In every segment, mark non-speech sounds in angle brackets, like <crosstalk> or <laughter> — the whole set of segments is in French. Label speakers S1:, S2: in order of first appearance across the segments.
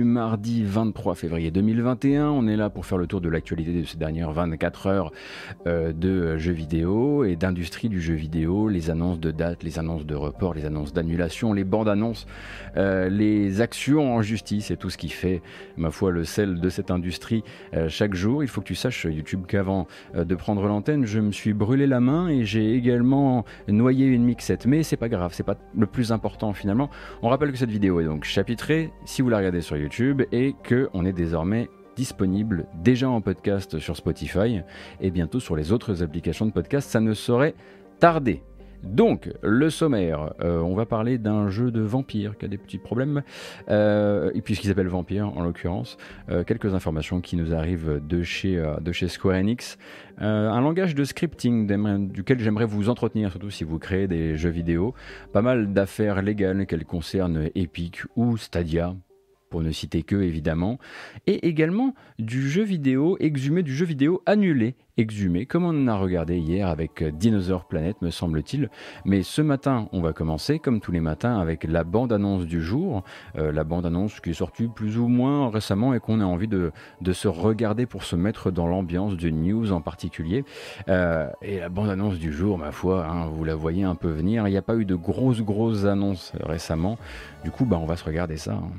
S1: mardi 23 février 2021. On est là pour faire le tour de l'actualité de ces dernières 24 heures euh, de jeux vidéo et d'industrie du jeu vidéo, les annonces de dates, les annonces de report, les annonces d'annulation, les bandes annonces, euh, les actions en justice et tout ce qui fait, ma foi, le sel de cette industrie euh, chaque jour. Il faut que tu saches, YouTube, qu'avant de prendre l'antenne, je me suis brûlé la main et j'ai également noyé une mixette. Mais c'est pas grave, c'est pas le plus important finalement. On rappelle que cette vidéo est donc chapitrée. Si vous la regardez sur YouTube, Et qu'on est désormais disponible déjà en podcast sur Spotify et bientôt sur les autres applications de podcast. Ça ne saurait tarder. Donc, le sommaire, euh, on va parler d'un jeu de vampire qui a des petits problèmes, euh, puisqu'il s'appelle Vampire en l'occurrence. Euh, quelques informations qui nous arrivent de chez Square Enix. un langage de scripting duquel j'aimerais vous entretenir, surtout si vous créez des jeux vidéo. Pas mal d'affaires légales qu'elles concernent Epic ou Stadia, pour ne citer que évidemment, et également du jeu vidéo exhumé, du jeu vidéo annulé, exhumé, comme on en a regardé hier avec Dinosaur Planet, me semble-t-il. Mais ce matin, on va commencer, comme tous les matins, avec la bande-annonce du jour, euh, la bande-annonce qui est sortie plus ou moins récemment et qu'on a envie de, se regarder pour se mettre dans l'ambiance de news en particulier. Euh, et la bande-annonce du jour, ma foi, hein, vous la voyez un peu venir, il n'y a pas eu de grosses, grosses annonces récemment. Du coup, bah, on va se regarder ça. Hein.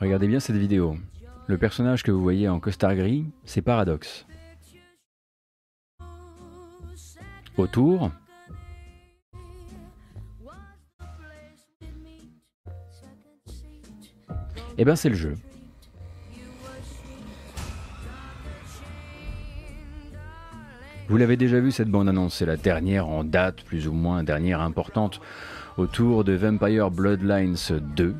S1: Regardez bien cette vidéo. Le personnage que vous voyez en costard gris, c'est Paradox. Autour, eh ben c'est le jeu. Vous l'avez déjà vu cette bande-annonce, c'est la dernière en date, plus ou moins dernière importante, autour de Vampire Bloodlines 2,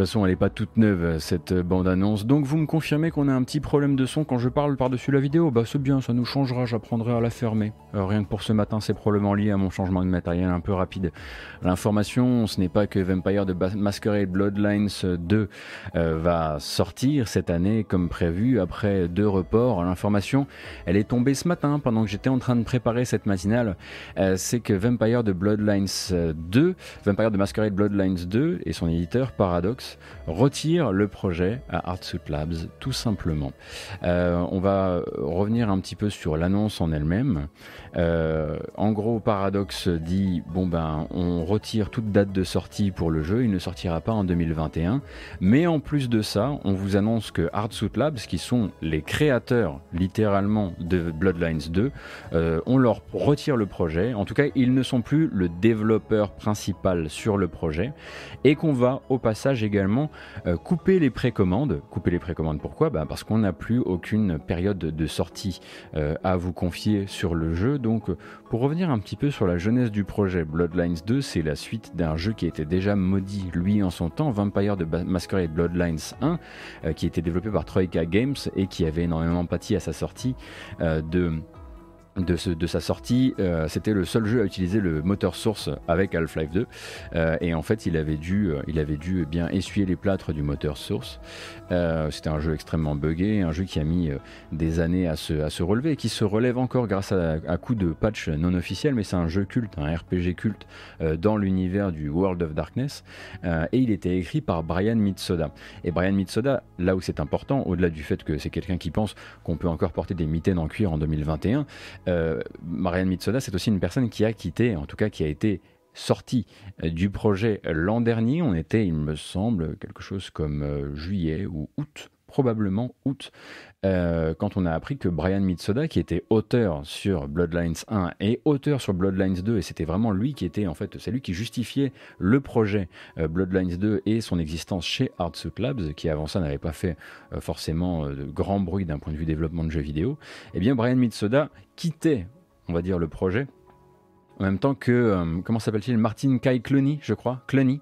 S1: façon, elle n'est pas toute neuve, cette bande-annonce. Donc, vous me confirmez qu'on a un petit problème de son quand je parle par-dessus la vidéo? Bah, c'est bien, ça nous changera, j'apprendrai à la fermer. Euh, rien que pour ce matin, c'est probablement lié à mon changement de matériel un peu rapide. L'information, ce n'est pas que Vampire de Masquerade Bloodlines 2 euh, va sortir cette année comme prévu après deux reports. L'information, elle est tombée ce matin pendant que j'étais en train de préparer cette matinale. Euh, c'est que Vampire de Bloodlines 2, Vampire de Masquerade Bloodlines 2 et son éditeur Paradox retire le projet à Artsuit Labs, tout simplement. Euh, on va revenir un petit peu sur l'annonce en elle-même. Euh, en gros, Paradox dit bon ben, on retire toute date de sortie pour le jeu, il ne sortira pas en 2021. Mais en plus de ça, on vous annonce que Artsuit Labs, qui sont les créateurs littéralement de Bloodlines 2, euh, on leur retire le projet. En tout cas, ils ne sont plus le développeur principal sur le projet et qu'on va au passage également euh, couper les précommandes. Couper les précommandes, pourquoi? Bah, Parce qu'on n'a plus aucune période de sortie à vous confier sur le jeu. Donc, pour revenir un petit peu sur la jeunesse du projet, Bloodlines 2, c'est la suite d'un jeu qui était déjà maudit, lui, en son temps, Vampire de Masquerade Bloodlines 1, euh, qui était développé par Troika Games et qui avait énormément pâti à sa sortie de de, sa sortie, euh, c'était le seul jeu à utiliser le moteur source avec Half-Life 2. Euh, et en fait, il avait dû, euh, il avait dû bien essuyer les plâtres du moteur source. c'était un jeu extrêmement buggé, un jeu qui a mis des années à se, à se relever et qui se relève encore grâce à, à coup de patch non officiel. Mais c'est un jeu culte, un RPG culte dans l'univers du World of Darkness. et il était écrit par Brian Mitsoda. Et Brian Mitsoda, là où c'est important, au-delà du fait que c'est quelqu'un qui pense qu'on peut encore porter des mitaines en cuir en 2021, Marianne Mitsoda, c'est aussi une personne qui a quitté, en tout cas qui a été sortie du projet l'an dernier. On était, il me semble, quelque chose comme juillet ou août probablement août, euh, quand on a appris que Brian Mitsoda, qui était auteur sur Bloodlines 1 et auteur sur Bloodlines 2, et c'était vraiment lui qui était en fait, c'est qui justifiait le projet euh, Bloodlines 2 et son existence chez Artsuit Labs, qui avant ça n'avait pas fait euh, forcément de grand bruit d'un point de vue développement de jeux vidéo, eh bien Brian Mitsoda quittait, on va dire, le projet en même temps que, euh, comment s'appelle-t-il, Martin Kai Cloney, je crois, Cloney,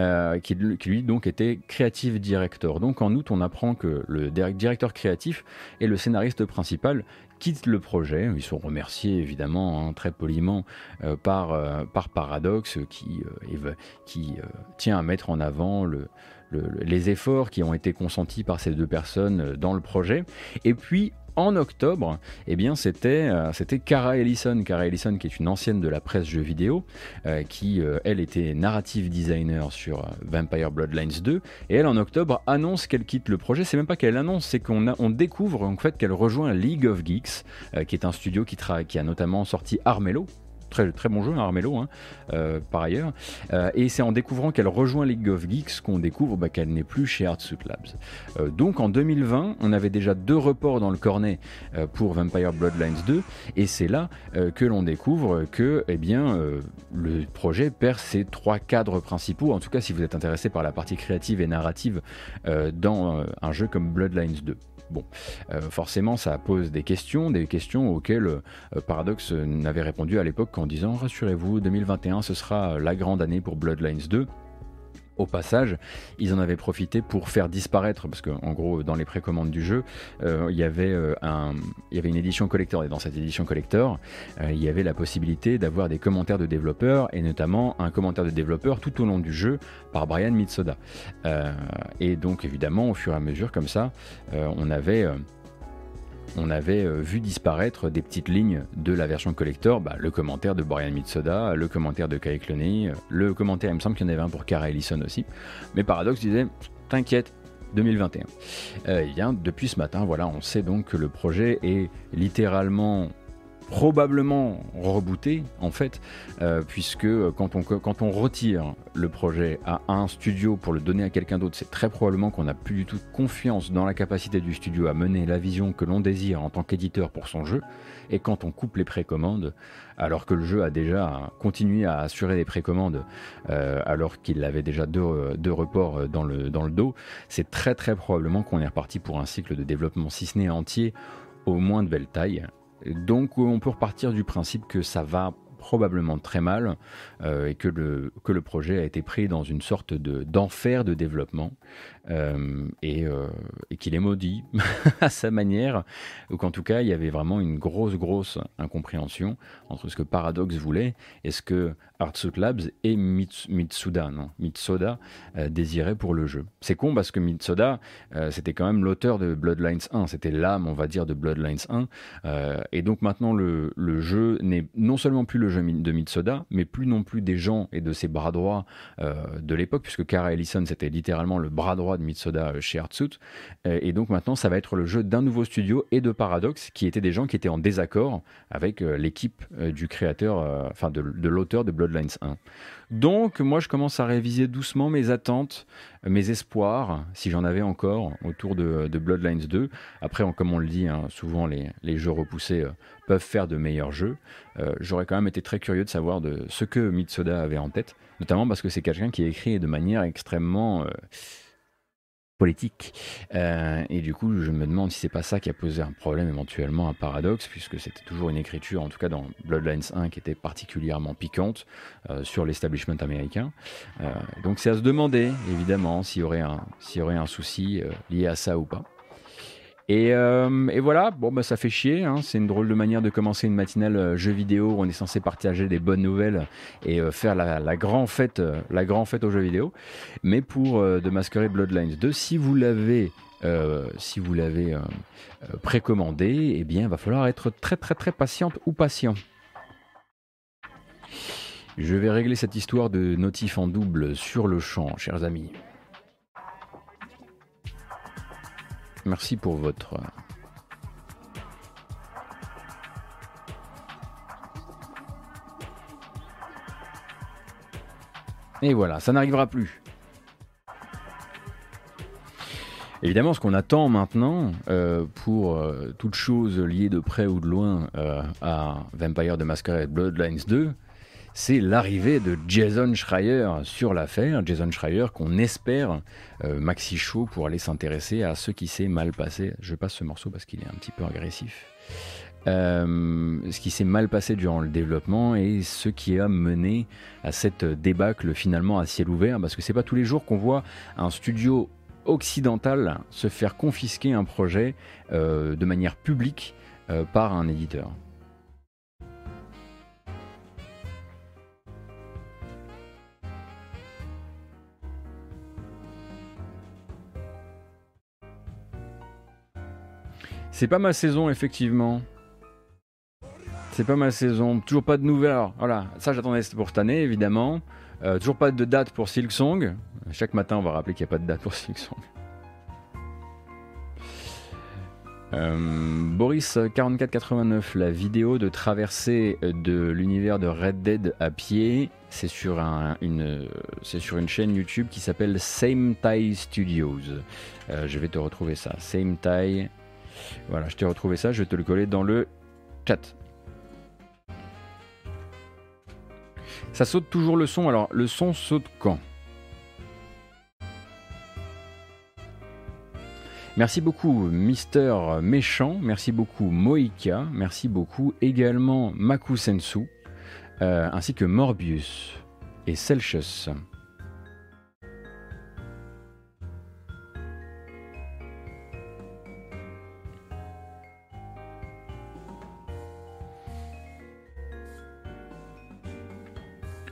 S1: euh, qui, lui donc était creative director. Donc en août, on apprend que le directeur créatif et le scénariste principal quittent le projet. Ils sont remerciés évidemment hein, très poliment euh, par, par Paradox qui, tient à mettre en avant le, les efforts qui ont été consentis par ces deux personnes dans le projet. Et puis en octobre, eh euh, c'était Cara Ellison, Cara Ellison qui est une ancienne de la presse jeux vidéo, euh, qui euh, elle était narrative designer sur Vampire Bloodlines 2, et elle en octobre annonce qu'elle quitte le projet. C'est même pas qu'elle annonce, c'est qu'on on découvre en fait qu'elle rejoint League of Geeks, qui est un studio qui, qui a notamment sorti Armello, Très, très bon jeu, hein, Armello, hein, euh, par ailleurs. Euh, et c'est en découvrant qu'elle rejoint League of Geeks qu'on découvre bah, qu'elle n'est plus chez Artsuit Labs. Euh, donc en 2020, on avait déjà deux reports dans le cornet pour Vampire Bloodlines 2, et c'est là que l'on découvre que eh bien, le projet perd ses trois cadres principaux, en tout cas si vous êtes intéressé par la partie créative et narrative dans un jeu comme Bloodlines 2. Bon, euh, forcément, ça pose des questions, des questions auxquelles euh, Paradox n'avait répondu à l'époque en disant rassurez-vous, 2021 ce sera la grande année pour Bloodlines 2. Passage, ils en avaient profité pour faire disparaître, parce qu'en gros, dans les précommandes du jeu, euh, il, y avait, euh, un, il y avait une édition collector, et dans cette édition collector, euh, il y avait la possibilité d'avoir des commentaires de développeurs, et notamment un commentaire de développeur tout au long du jeu par Brian Mitsoda. et donc, évidemment, au fur et à mesure, comme ça, on avait on avait euh, vu disparaître des petites lignes de la version collector, bah, le commentaire de Brian Mitsoda, le commentaire de Kai Cloney, euh, le commentaire, il me semble qu'il y en avait un pour Cara Ellison aussi. Mais Paradox disait, t'inquiète, 2021. Euh, et bien, depuis ce matin, voilà, on sait donc que le projet est littéralement probablement rebooté en fait, euh, puisque quand on, quand on retire le projet à un studio pour le donner à quelqu'un d'autre, c'est très probablement qu'on n'a plus du tout confiance dans la capacité du studio à mener la vision que l'on désire en tant qu'éditeur pour son jeu. Et quand on coupe les précommandes, alors que le jeu a déjà continué à assurer des précommandes, euh, alors qu'il avait déjà deux, deux, reports dans le, dans le dos, c'est très très probablement qu'on est reparti pour un cycle de développement, si ce n'est entier, au moins de belle taille. Donc on peut repartir du principe que ça va probablement très mal euh, et que le, que le projet a été pris dans une sorte d'enfer de développement euh, euh, et, qu'il est maudit <laughs> à sa manière, ou qu'en tout cas il y avait vraiment une grosse grosse incompréhension entre ce que Paradox voulait et ce que Artsuit Labs et Mitsuda, non, Mitsoda désiraient pour le jeu. C'est con parce que Mitsoda c'était quand même l'auteur de Bloodlines 1, c'était l'âme on va dire de Bloodlines 1 et donc maintenant le, jeu n'est non seulement plus le jeu de Mitsoda mais plus non plus des gens et de ses bras droits de l'époque puisque Kara Ellison c'était littéralement le bras droit de Mitsoda chez Artsuit. Euh, et donc maintenant, ça va être le jeu d'un nouveau studio et de Paradox, qui étaient des gens qui étaient en désaccord avec euh, l'équipe euh, du créateur, enfin de, l'auteur de Bloodlines 1. Donc moi, je commence à réviser doucement mes attentes, mes espoirs, si j'en avais encore, autour de, Bloodlines 2. Après, comme on le dit, hein, souvent les, jeux repoussés peuvent faire de meilleurs jeux. J'aurais quand même été très curieux de savoir de ce que Mitsoda avait en tête, notamment parce que c'est quelqu'un qui écrit de manière extrêmement Euh, et du coup, je me demande si c'est pas ça qui a posé un problème éventuellement à Paradox, puisque c'était toujours une écriture, en tout cas dans Bloodlines 1, qui était particulièrement piquante euh, sur l'establishment américain. Euh, donc c'est à se demander, évidemment, un, s'il y aurait un souci lié à ça ou pas. Euh, et, voilà, bon bah ça fait chier, hein. c'est une drôle de manière de commencer une matinale euh, jeu vidéo où on est censé partager des bonnes nouvelles et euh, faire la, grande fête, la grand fête aux jeux vidéo. Mais pour de masquerer Bloodlines 2, si vous l'avez si vous l'avez précommandé, eh bien, il va falloir être très très très patiente ou patient. Je vais régler cette histoire de notif en double sur le champ, chers amis. Merci pour votre euh. Et voilà, ça n'arrivera plus. Évidemment, ce qu'on attend maintenant, euh, pour euh, toute chose liée de près ou de loin à Vampire de Masquerade Bloodlines 2, c'est l'arrivée de Jason Schreier sur l'affaire. Jason Schreier qu'on espère maxi show pour aller s'intéresser à ce qui s'est mal passé. Je passe ce morceau parce qu'il est un petit peu agressif. ce qui s'est mal passé durant le développement et ce qui a mené à cette débâcle finalement à ciel ouvert parce que c'est pas tous les jours qu'on voit un studio occidental se faire confisquer un projet euh, de manière publique euh, par un éditeur. C'est pas ma saison, effectivement. C'est pas ma saison. Toujours pas de nouvelles. voilà, ça j'attendais pour cette année, évidemment. Euh, toujours pas de date pour Silksong. Chaque matin, on va rappeler qu'il n'y a pas de date pour Silksong. Euh, Boris 4489, la vidéo de traversée de l'univers de Red Dead à pied, c'est sur, une, sur une chaîne YouTube qui s'appelle Same Tie Studios. Euh, je vais te retrouver ça. Same Tie. Voilà, je t'ai retrouvé ça, je vais te le coller dans le chat. Ça saute toujours le son. Alors, le son saute quand? Merci beaucoup Mister Méchant, merci beaucoup Moika, merci beaucoup également Maku Sensu, euh, ainsi que Morbius et Celsius.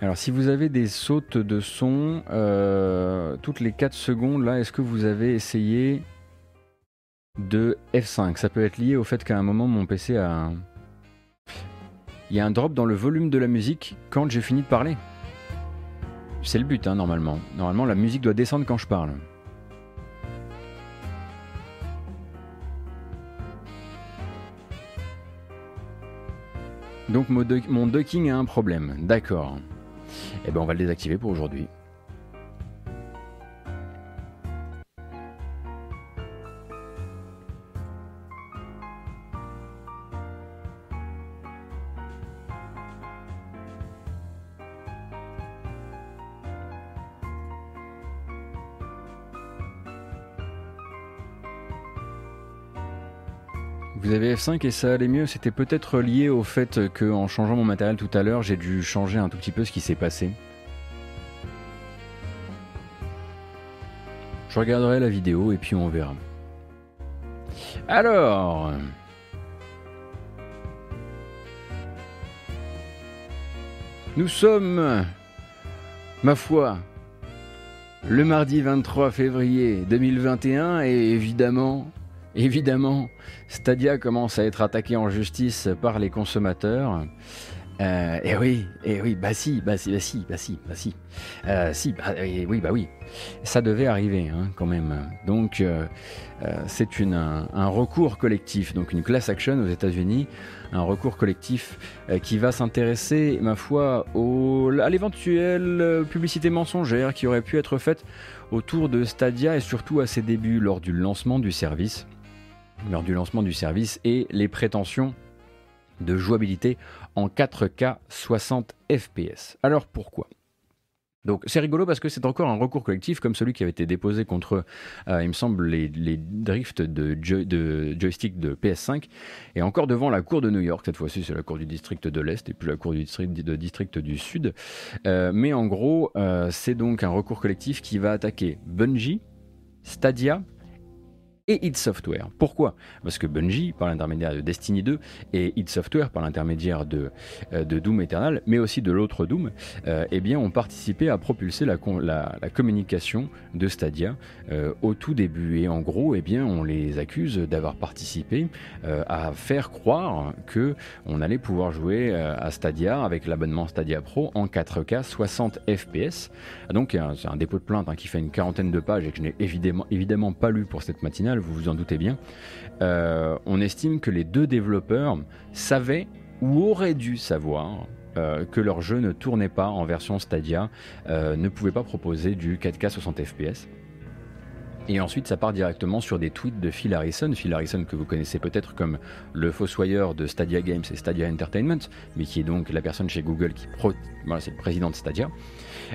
S1: Alors si vous avez des sautes de son euh, toutes les 4 secondes, là, est-ce que vous avez essayé de F5 Ça peut être lié au fait qu'à un moment mon PC a... Il y a un drop dans le volume de la musique quand j'ai fini de parler. C'est le but, hein, normalement. Normalement, la musique doit descendre quand je parle. Donc mon ducking a un problème. D'accord. Eh ben on va le désactiver pour aujourd'hui. Vous avez F5 et ça allait mieux. C'était peut-être lié au fait que en changeant mon matériel tout à l'heure, j'ai dû changer un tout petit peu ce qui s'est passé. Je regarderai la vidéo et puis on verra. Alors, nous sommes, ma foi, le mardi 23 février 2021 et évidemment, Évidemment, Stadia commence à être attaqué en justice par les consommateurs. Euh, et oui, et oui, bah si, bah si, bah si, bah si, bah si, euh, si, bah, oui, bah oui, ça devait arriver hein, quand même. Donc euh, c'est un, recours collectif, donc une class action aux États-Unis, un recours collectif qui va s'intéresser, ma foi, à l'éventuelle publicité mensongère qui aurait pu être faite autour de Stadia et surtout à ses débuts lors du lancement du service lors du lancement du service et les prétentions de jouabilité en 4K 60 FPS. Alors pourquoi? Donc c'est rigolo parce que c'est encore un recours collectif comme celui qui avait été déposé contre, euh, il me semble, les, drifts de, joystick de PS5 et encore devant la cour de New York. Cette fois-ci c'est la cour du district de l'Est et plus la cour du district du Sud. Euh, mais en gros euh, c'est donc un recours collectif qui va attaquer Bungie, Stadia, et id Software. Pourquoi? Parce que Bungie, par l'intermédiaire de Destiny 2, et id Software, par l'intermédiaire de, euh, de, Doom Eternal, mais aussi de l'autre Doom, euh, eh bien, ont participé à propulser la, communication de Stadia euh, au tout début. Et en gros, eh bien, on les accuse d'avoir participé à faire croire que on allait pouvoir jouer à Stadia avec l'abonnement Stadia Pro en 4K 60 FPS. Donc, c'est un dépôt de plainte hein, qui fait une quarantaine de pages et que je n'ai évidemment pas lu pour cette matinale vous vous en doutez bien, euh, on estime que les deux développeurs savaient ou auraient dû savoir que leur jeu ne tournait pas en version Stadia, ne pouvait pas proposer du 4K 60 fps. Et ensuite, ça part directement sur des tweets de Phil Harrison. Phil Harrison, que vous connaissez peut-être comme le fossoyeur de Stadia Games et Stadia Entertainment, mais qui est donc la personne chez Google qui. Voilà, c'est le président de Stadia.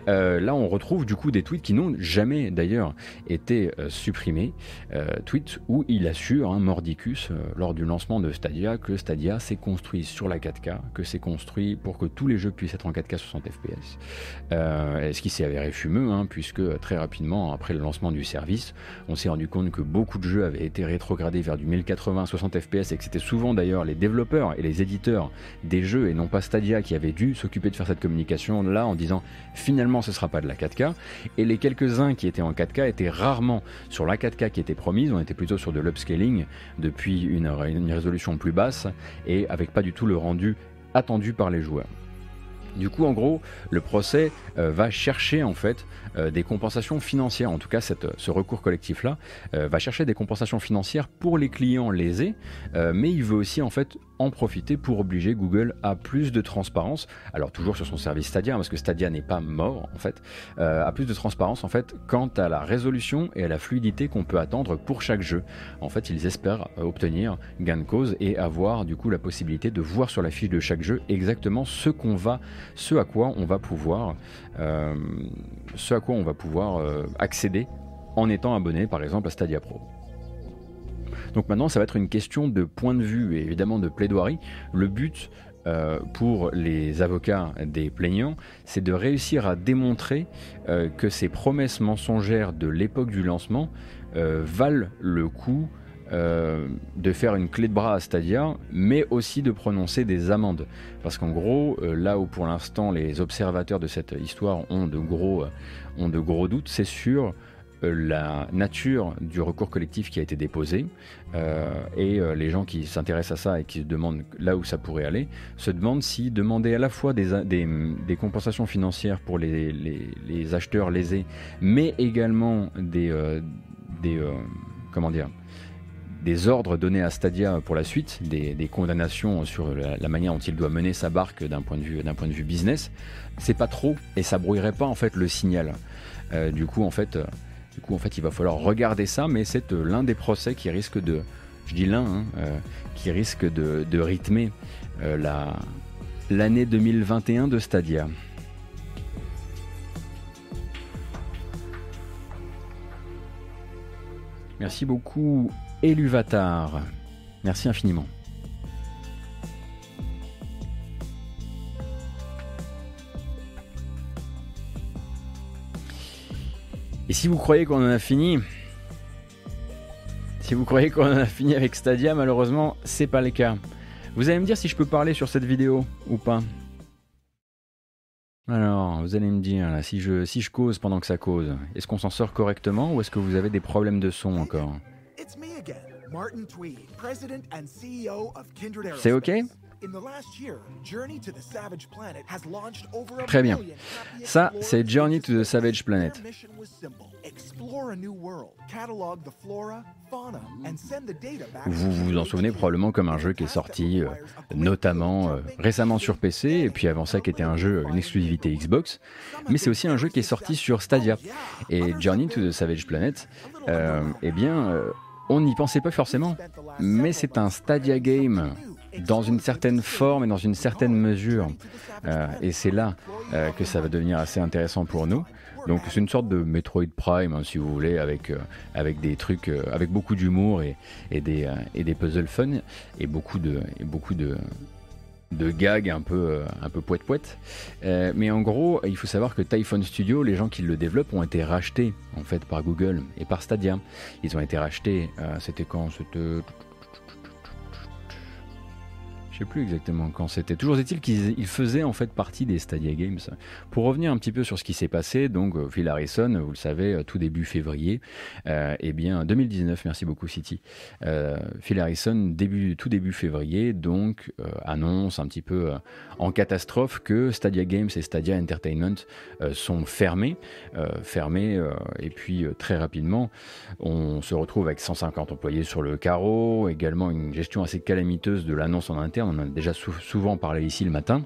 S1: Euh, là, on retrouve du coup des tweets qui n'ont jamais d'ailleurs été euh, supprimés. Euh, tweets où il assure, hein, Mordicus, lors du lancement de Stadia, que Stadia s'est construit sur la 4K, que c'est construit pour que tous les jeux puissent être en 4K 60 FPS. ce qui s'est avéré fumeux, hein, puisque très rapidement, après le lancement du service, on s'est rendu compte que beaucoup de jeux avaient été rétrogradés vers du 1080 60 FPS et que c'était souvent d'ailleurs les développeurs et les éditeurs des jeux et non pas Stadia qui avaient dû s'occuper de faire cette communication là en disant finalement ce sera pas de la 4K et les quelques-uns qui étaient en 4K étaient rarement sur la 4K qui était promise, on était plutôt sur de l'upscaling depuis une, résolution plus basse et avec pas du tout le rendu attendu par les joueurs. Du coup, en gros, le procès euh, va chercher en fait des compensations financières. En tout cas, ce recours collectif-là euh, va chercher des compensations financières pour les clients lésés, mais il veut aussi en fait en profiter pour obliger Google à plus de transparence. Alors toujours sur son service Stadia, parce que Stadia n'est pas mort en fait, à plus de transparence en fait quant à la résolution et à la fluidité qu'on peut attendre pour chaque jeu. En fait, ils espèrent obtenir gain de cause et avoir du coup la possibilité de voir sur la fiche de chaque jeu exactement ce qu'on va ce à quoi on va pouvoir, euh, ce à quoi on va pouvoir euh, accéder en étant abonné par exemple à Stadia Pro. Donc maintenant, ça va être une question de point de vue et évidemment de plaidoirie. Le but euh, pour les avocats des plaignants, c'est de réussir à démontrer que ces promesses mensongères de l'époque du lancement valent le coup euh, de faire une clé de bras à Stadia, mais aussi de prononcer des amendes. Parce qu'en gros, euh, là où pour l'instant les observateurs de cette histoire ont de gros, euh, ont de gros doutes, c'est sur la nature du recours collectif qui a été déposé. et les gens qui s'intéressent à ça et qui se demandent là où ça pourrait aller, se demandent si demander à la fois des, des, compensations financières pour les, les, acheteurs lésés, mais également des... des comment dire des ordres donnés à Stadia pour la suite, des, condamnations sur la, manière dont il doit mener sa barque d'un point de vue business, c'est pas trop et ça brouillerait pas en fait le signal. Euh, du coup en fait, euh, du coup en fait il va falloir regarder ça, mais c'est euh, l'un des procès qui risque de, je dis l'un, hein, qui risque de, rythmer la l'année 2021 de Stadia. Merci beaucoup Eluvatar. Merci infiniment. Et si vous croyez qu'on en a fini, si vous croyez qu'on en a fini avec Stadia, malheureusement, c'est pas le cas. Vous allez me dire si je peux parler sur cette vidéo ou pas. Alors, vous allez me dire, si, je, si je cause pendant que ça cause, est-ce qu'on s'en sort correctement ou est-ce que vous avez des problèmes de son encore? C'est OK? Très bien. Ça, c'est Journey to the Savage Planet. Vous vous en souvenez probablement comme un jeu qui est sorti euh, notamment euh, récemment sur PC et puis avant ça qui était un jeu, une exclusivité Xbox, mais c'est aussi un jeu qui est sorti sur Stadia. Et Journey to the Savage Planet, euh, eh bien, on n'y pensait pas forcément, mais c'est un Stadia Game dans une certaine forme et dans une certaine mesure. Euh, et c'est là euh, que ça va devenir assez intéressant pour nous. Donc c'est une sorte de Metroid Prime, hein, si vous voulez, avec, euh, avec des trucs, avec beaucoup d'humour et, et, des, et des puzzles fun et beaucoup de, et beaucoup de, de gags un peu, euh, un peu poète poète. Euh, mais en gros, il faut savoir que Typhon Studio, les gens qui le développent, ont été rachetés en fait par Google et par Stadia. Ils ont été rachetés, euh, c'était quand je sais plus exactement quand c'était. Toujours est-il qu'il faisait en fait partie des Stadia Games. Pour revenir un petit peu sur ce qui s'est passé, donc euh, Phil Harrison, vous le savez, euh, tout début février, euh, eh bien 2019, merci beaucoup City. Phil Harrison, début, tout début février, donc annonce un petit peu en catastrophe que Stadia Games et Stadia Entertainment sont fermés, fermés, et puis très rapidement, on se retrouve avec 150 employés sur le carreau, également une gestion assez calamiteuse de l'annonce en interne on en a déjà souvent parlé ici le matin.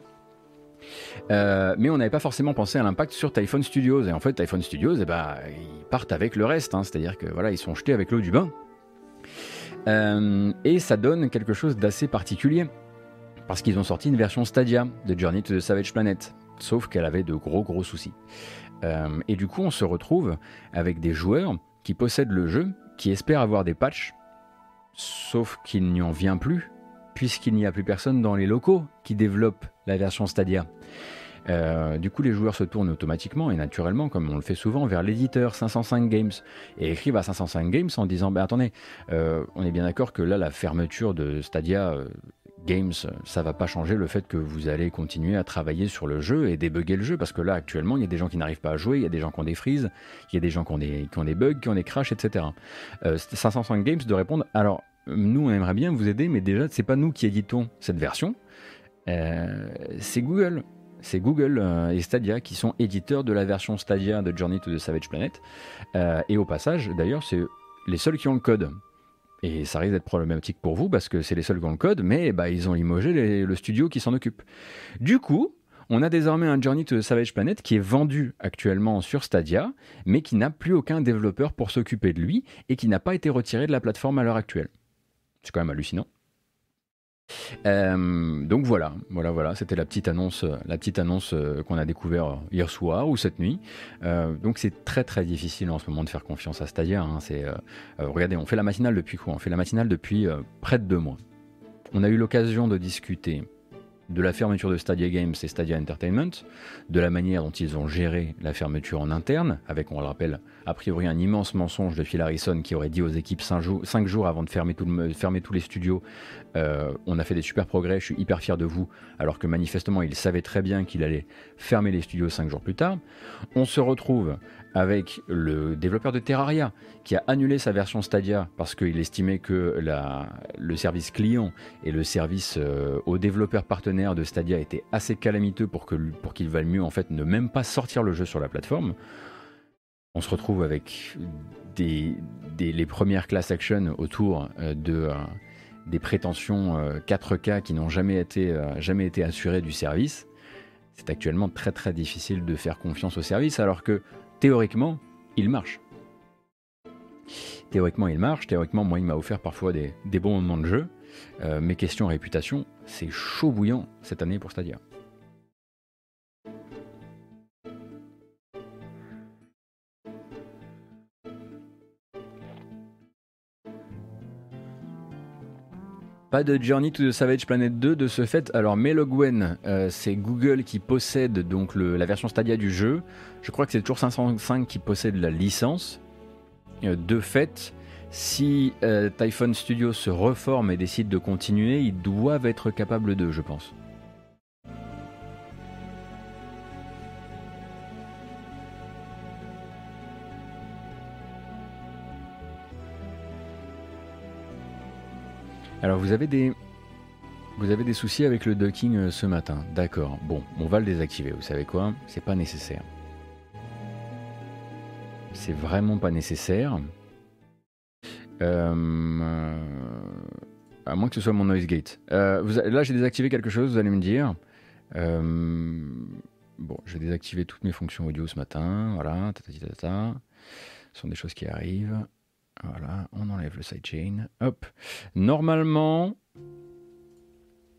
S1: mais on n'avait pas forcément pensé à l'impact sur Typhon Studios. Et en fait, Typhon Studios, eh ben, ils partent avec le reste. Hein. C'est-à-dire que voilà, ils sont jetés avec l'eau du bain. et ça donne quelque chose d'assez particulier. Parce qu'ils ont sorti une version Stadia de Journey to the Savage Planet. Sauf qu'elle avait de gros gros soucis. et du coup, on se retrouve avec des joueurs qui possèdent le jeu, qui espèrent avoir des patchs, sauf qu'il n'y en vient plus, puisqu'il n'y a plus personne dans les locaux qui développent la version Stadia. Euh, du coup, les joueurs se tournent automatiquement et naturellement, comme on le fait souvent, vers l'éditeur 505 Games et écrivent à 505 Games en disant bah, Attendez, euh, on est bien d'accord que là, la fermeture de Stadia euh, Games, ça va pas changer le fait que vous allez continuer à travailler sur le jeu et débugger le jeu parce que là actuellement il y a des gens qui n'arrivent pas à jouer, il y a des gens qui ont des freezes, il y a des gens qui ont des, qui ont des bugs, qui ont des crashs, etc. Euh, 505 Games de répondre alors nous on aimerait bien vous aider mais déjà c'est pas nous qui éditons cette version, euh, c'est Google. C'est Google euh, et Stadia qui sont éditeurs de la version Stadia de Journey to the Savage Planet. Euh, et au passage, d'ailleurs, c'est les seuls qui ont le code. Et ça risque d'être problématique pour vous parce que c'est les seuls qui ont le code, mais bah, ils ont limogé le studio qui s'en occupe. Du coup, on a désormais un Journey to the Savage Planet qui est vendu actuellement sur Stadia, mais qui n'a plus aucun développeur pour s'occuper de lui et qui n'a pas été retiré de la plateforme à l'heure actuelle. C'est quand même hallucinant. Euh, donc voilà, voilà, voilà, c'était la petite annonce, la petite annonce euh, qu'on a découvert hier soir ou cette nuit. Euh, donc c'est très très difficile en ce moment de faire confiance à Stadia. Hein. c'est, regardez, on fait la matinale depuis quoi? On fait la matinale depuis près de deux mois. On a eu l'occasion de discuter de la fermeture de Stadia Games et Stadia Entertainment, de la manière dont ils ont géré la fermeture en interne, avec, on le rappelle, a priori un immense mensonge de Phil Harrison qui aurait dit aux équipes 5 jours, jours avant de fermer tous les studios, euh, on a fait des super progrès, je suis hyper fier de vous, alors que manifestement il savait très bien qu'il allait fermer les studios 5 jours plus tard. On se retrouve avec le développeur de Terraria qui a annulé sa version Stadia parce qu'il estimait que le service client et le service euh, aux développeurs partenaires de Stadia étaient assez calamiteux pour qu'il pour vaille mieux en fait ne même pas sortir le jeu sur la plateforme. On se retrouve avec les premières class action autour euh, euh, des prétentions 4K qui n'ont jamais été, jamais été assurées du service. C'est actuellement très très difficile de faire confiance au service alors que théoriquement, il marche. Théoriquement, il marche. Théoriquement, moi, il m'a offert parfois des, bons moments de jeu. Euh, mes questions réputation, c'est chaud bouillant cette année pour Stadia. De Journey to the Savage Planet 2 de ce fait. Alors Melogwen, euh, c'est Google qui possède donc la version Stadia du jeu. Je crois que c'est toujours 505 qui possède la licence. Euh, de fait, si euh, Typhon Studio se reforme et décide de continuer, ils doivent être capables d'eux, je pense. Alors vous avez des vous avez des soucis avec le docking euh, ce matin. D'accord. Bon, on va le désactiver. Vous savez quoi? C'est pas nécessaire. C'est vraiment pas nécessaire. Euh, à moins que ce soit mon noise gate. Euh, là, j'ai désactivé quelque chose, vous allez me dire. bon, j'ai désactivé toutes mes fonctions audio ce matin. Voilà, Ce sont des choses qui arrivent. Voilà, on enlève le sidechain. Normalement,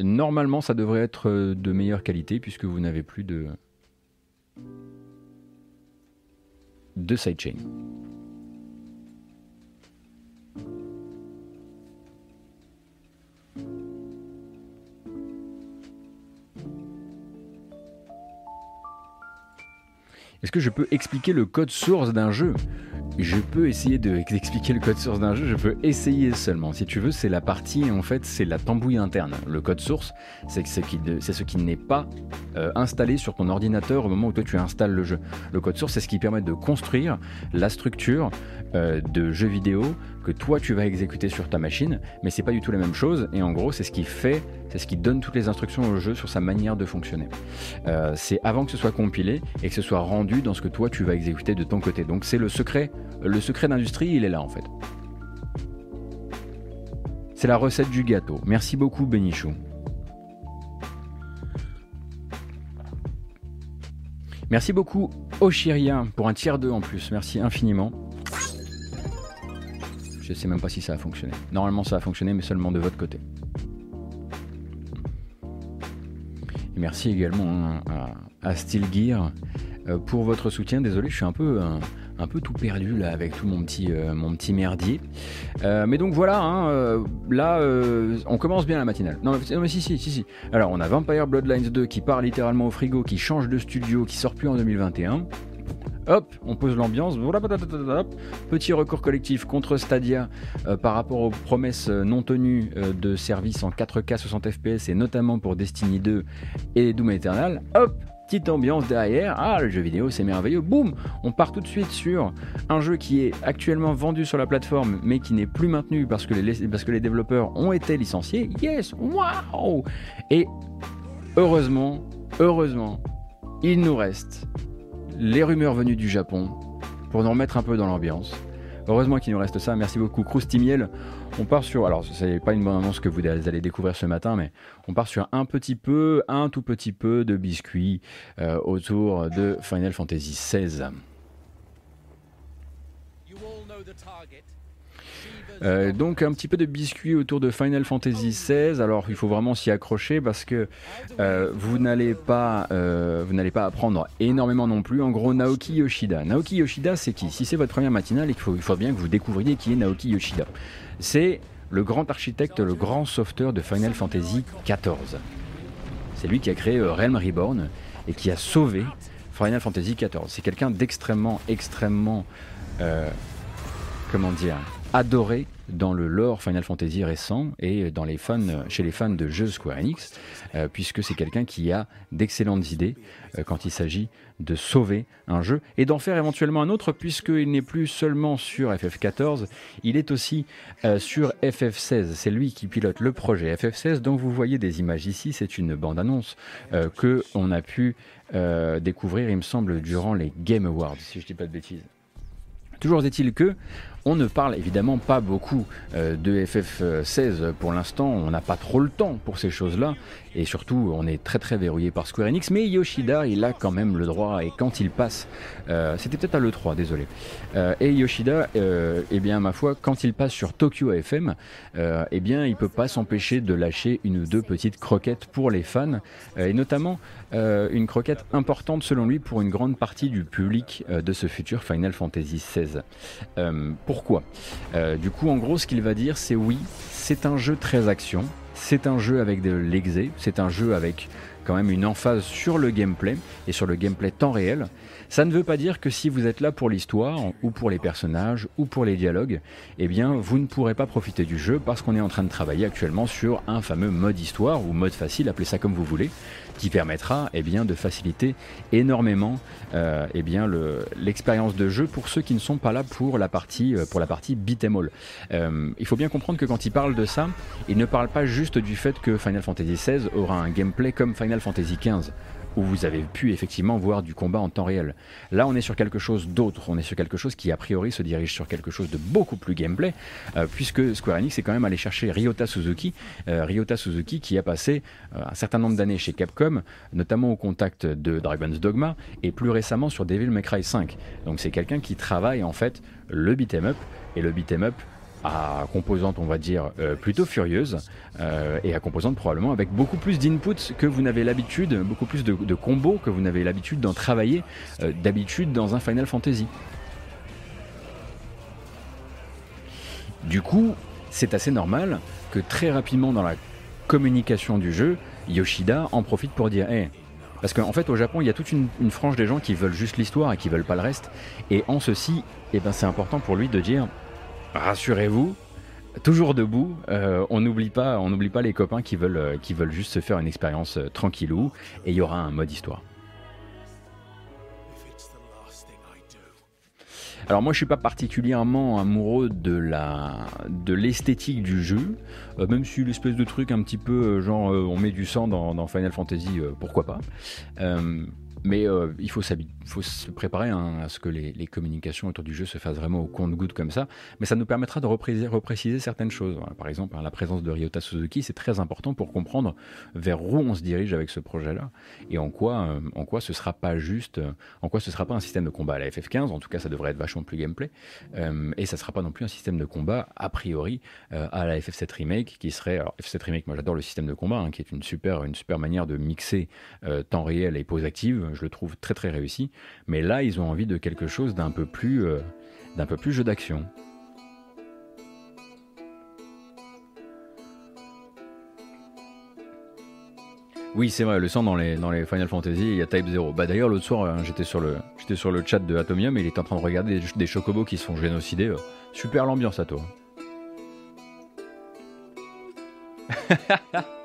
S1: normalement, ça devrait être euh, de meilleure qualité puisque vous n'avez plus de de sidechain. Est-ce que je peux expliquer le code source d'un jeu? Je peux essayer d'expliquer le code source d'un jeu, je peux essayer seulement. Si tu veux, c'est la partie, en fait, c'est la tambouille interne. Le code source, c'est ce qui, n'est pas euh, installé sur ton ordinateur au moment où toi tu installes le jeu. Le code source, c'est ce qui permet de construire la structure euh, de jeu vidéo que toi tu vas exécuter sur ta machine, mais c'est pas du tout la même chose. Et en gros, c'est ce qui fait, c'est ce qui donne toutes les instructions au jeu sur sa manière de fonctionner. Euh, c'est avant que ce soit compilé et que ce soit rendu dans ce que toi tu vas exécuter de ton côté. Donc c'est le secret, le secret d'industrie, il est là en fait. C'est la recette du gâteau. Merci beaucoup Benichou. Merci beaucoup Oshiria pour un tiers 2 en plus. Merci infiniment. Je sais même pas si ça a fonctionné. Normalement ça a fonctionné mais seulement de votre côté. merci également hein, à, à Gear euh, pour votre soutien. Désolé, je suis un peu, un, peu tout perdu là avec tout mon petit, euh, mon petit merdier. Euh, mais donc voilà, hein, là, on commence bien la matinale. Non mais, si, si, si, si. Alors on a Vampire Bloodlines 2 qui part littéralement au frigo, qui change de studio, qui sort plus en 2021. Hop, on pose l'ambiance. Petit recours collectif contre Stadia euh, par rapport aux promesses euh, non tenues euh, de services en 4K 60 FPS et notamment pour Destiny 2 et Doom Eternal. Hop, petite ambiance derrière. Ah, le jeu vidéo, c'est merveilleux. Boum On part tout de suite sur un jeu qui est actuellement vendu sur la plateforme, mais qui n'est plus maintenu parce que les, parce que les développeurs ont été licenciés. Yes Waouh Et heureusement, heureusement, il nous reste les rumeurs venues du Japon pour nous remettre un peu dans l'ambiance. Heureusement qu'il nous reste ça. Merci beaucoup. Miel. On part sur. Alors, ce n'est pas une bonne annonce que vous allez découvrir ce matin, mais on part sur un petit peu, un tout petit peu de biscuits euh, autour de Final Fantasy XVI. Euh, donc un petit peu de biscuit autour de Final Fantasy XVI. Alors il faut vraiment s'y accrocher parce que euh, vous n'allez pas, euh, vous n'allez pas apprendre énormément non plus. En gros, Naoki Yoshida. Naoki Yoshida, c'est qui? Si c'est votre première matinale, il faut, il faut bien que vous découvriez qui est Naoki Yoshida. C'est le grand architecte, le grand sauveteur de Final Fantasy XIV. C'est lui qui a créé Realm Reborn et qui a sauvé Final Fantasy XIV. C'est quelqu'un d'extrêmement, extrêmement, comment dire, adoré dans le lore Final Fantasy récent et chez les fans de jeux Square Enix, euh, puisque c'est quelqu'un qui a d'excellentes idées euh, quand il s'agit de sauver un jeu et d'en faire éventuellement un autre, puisqu'il n'est plus seulement sur FF14, il est aussi euh, sur FF16. C'est lui qui pilote le projet FF16, dont vous voyez des images ici. C'est une bande-annonce que on a pu découvrir, il me semble, durant les Game Awards, si je ne dis pas de bêtises. Toujours est-il que on ne parle évidemment pas beaucoup euh, de FF16 pour l'instant, on n'a pas trop le temps pour ces choses-là, et surtout on est très très verrouillé par Square Enix, mais Yoshida il a quand même le droit, et quand il passe, euh, c'était peut-être à l'E3, désolé, euh, et Yoshida, eh bien ma foi, quand il passe sur Tokyo FM, eh bien il peut pas s'empêcher de lâcher une ou deux petites croquettes pour les fans, et notamment une croquette importante selon lui pour une grande partie du public de ce futur Final Fantasy XVI. Pourquoi? Euh, Du coup, en gros, ce qu'il va dire, c'est oui, c'est un jeu très action, c'est un jeu avec de l'exé, c'est un jeu avec quand même une emphase sur le gameplay et sur le gameplay temps réel. Ça ne veut pas dire que si vous êtes là pour l'histoire, ou pour les personnages, ou pour les dialogues, eh bien vous ne pourrez pas profiter du jeu parce qu'on est en train de travailler actuellement sur un fameux mode histoire, ou mode facile, appelez ça comme vous voulez, qui permettra eh bien, de faciliter énormément euh, eh bien, l'expérience de jeu pour ceux qui ne sont pas là pour la partie, euh, pour la partie beat'em all. Euh, il faut bien comprendre que quand il parle de ça, il ne parle pas juste du fait que Final Fantasy XVI aura un gameplay comme Final Fantasy XV où vous avez pu effectivement voir du combat en temps réel. Là, on est sur quelque chose d'autre. On est sur quelque chose qui, a priori, se dirige sur quelque chose de beaucoup plus gameplay, euh, puisque Square Enix est quand même allé chercher Ryota Suzuki. Euh, Ryota Suzuki qui a passé euh, un certain nombre d'années chez Capcom, notamment au contact de Dragon's Dogma, et plus récemment sur Devil May Cry 5. Donc c'est quelqu'un qui travaille en fait le beat'em up, et le beat'em up à composante, on va dire, euh, plutôt furieuse, euh, et à composante probablement avec beaucoup plus d'inputs que vous n'avez l'habitude, beaucoup plus de, combos que vous n'avez l'habitude d'en travailler euh, d'habitude dans un Final Fantasy. Du coup, c'est assez normal que très rapidement dans la communication du jeu, Yoshida en profite pour dire hey, parce qu'en fait, au Japon, il y a toute une, frange des gens qui veulent juste l'histoire et qui veulent pas le reste. Et en ceci, eh ben, c'est important pour lui de dire rassurez-vous, toujours debout. Euh, on n'oublie pas, les copains qui veulent, euh, juste se faire une expérience euh, tranquillou. Et il y aura un mode histoire. Alors moi je suis pas particulièrement amoureux de la de l'esthétique du jeu, même si l'espèce de truc un petit peu genre on met du sang dans, Final Fantasy, pourquoi pas. Mais euh, il faut, faut, se préparer hein, à ce que les, communications autour du jeu se fassent vraiment au compte-goutte comme ça. Mais ça nous permettra de repréciser, certaines choses. Par exemple, hein, la présence de Ryota Suzuki, c'est très important pour comprendre vers où on se dirige avec ce projet-là et en quoi, euh, en quoi ce sera pas juste, euh, en quoi ce sera pas un système de combat à la FF15. En tout cas, ça devrait être vachement plus gameplay. et ça sera pas non plus un système de combat a priori à la FF7 remake, qui serait alors FF7 remake. Moi, j'adore le système de combat, hein, qui est une super, une super manière de mixer temps réel et pause active je le trouve très très réussi. Mais là, ils ont envie de quelque chose d'un peu plus, euh, d'un peu plus jeu d'action. Oui, c'est vrai, le sang dans les, dans les Final Fantasy, il y a Type 0. Bah d'ailleurs, l'autre soir, hein, j'étais sur, le, j'étais sur le chat de Atomium et il était en train de regarder des, des chocobos qui sont génocidés. Euh. Super l'ambiance à toi. <laughs>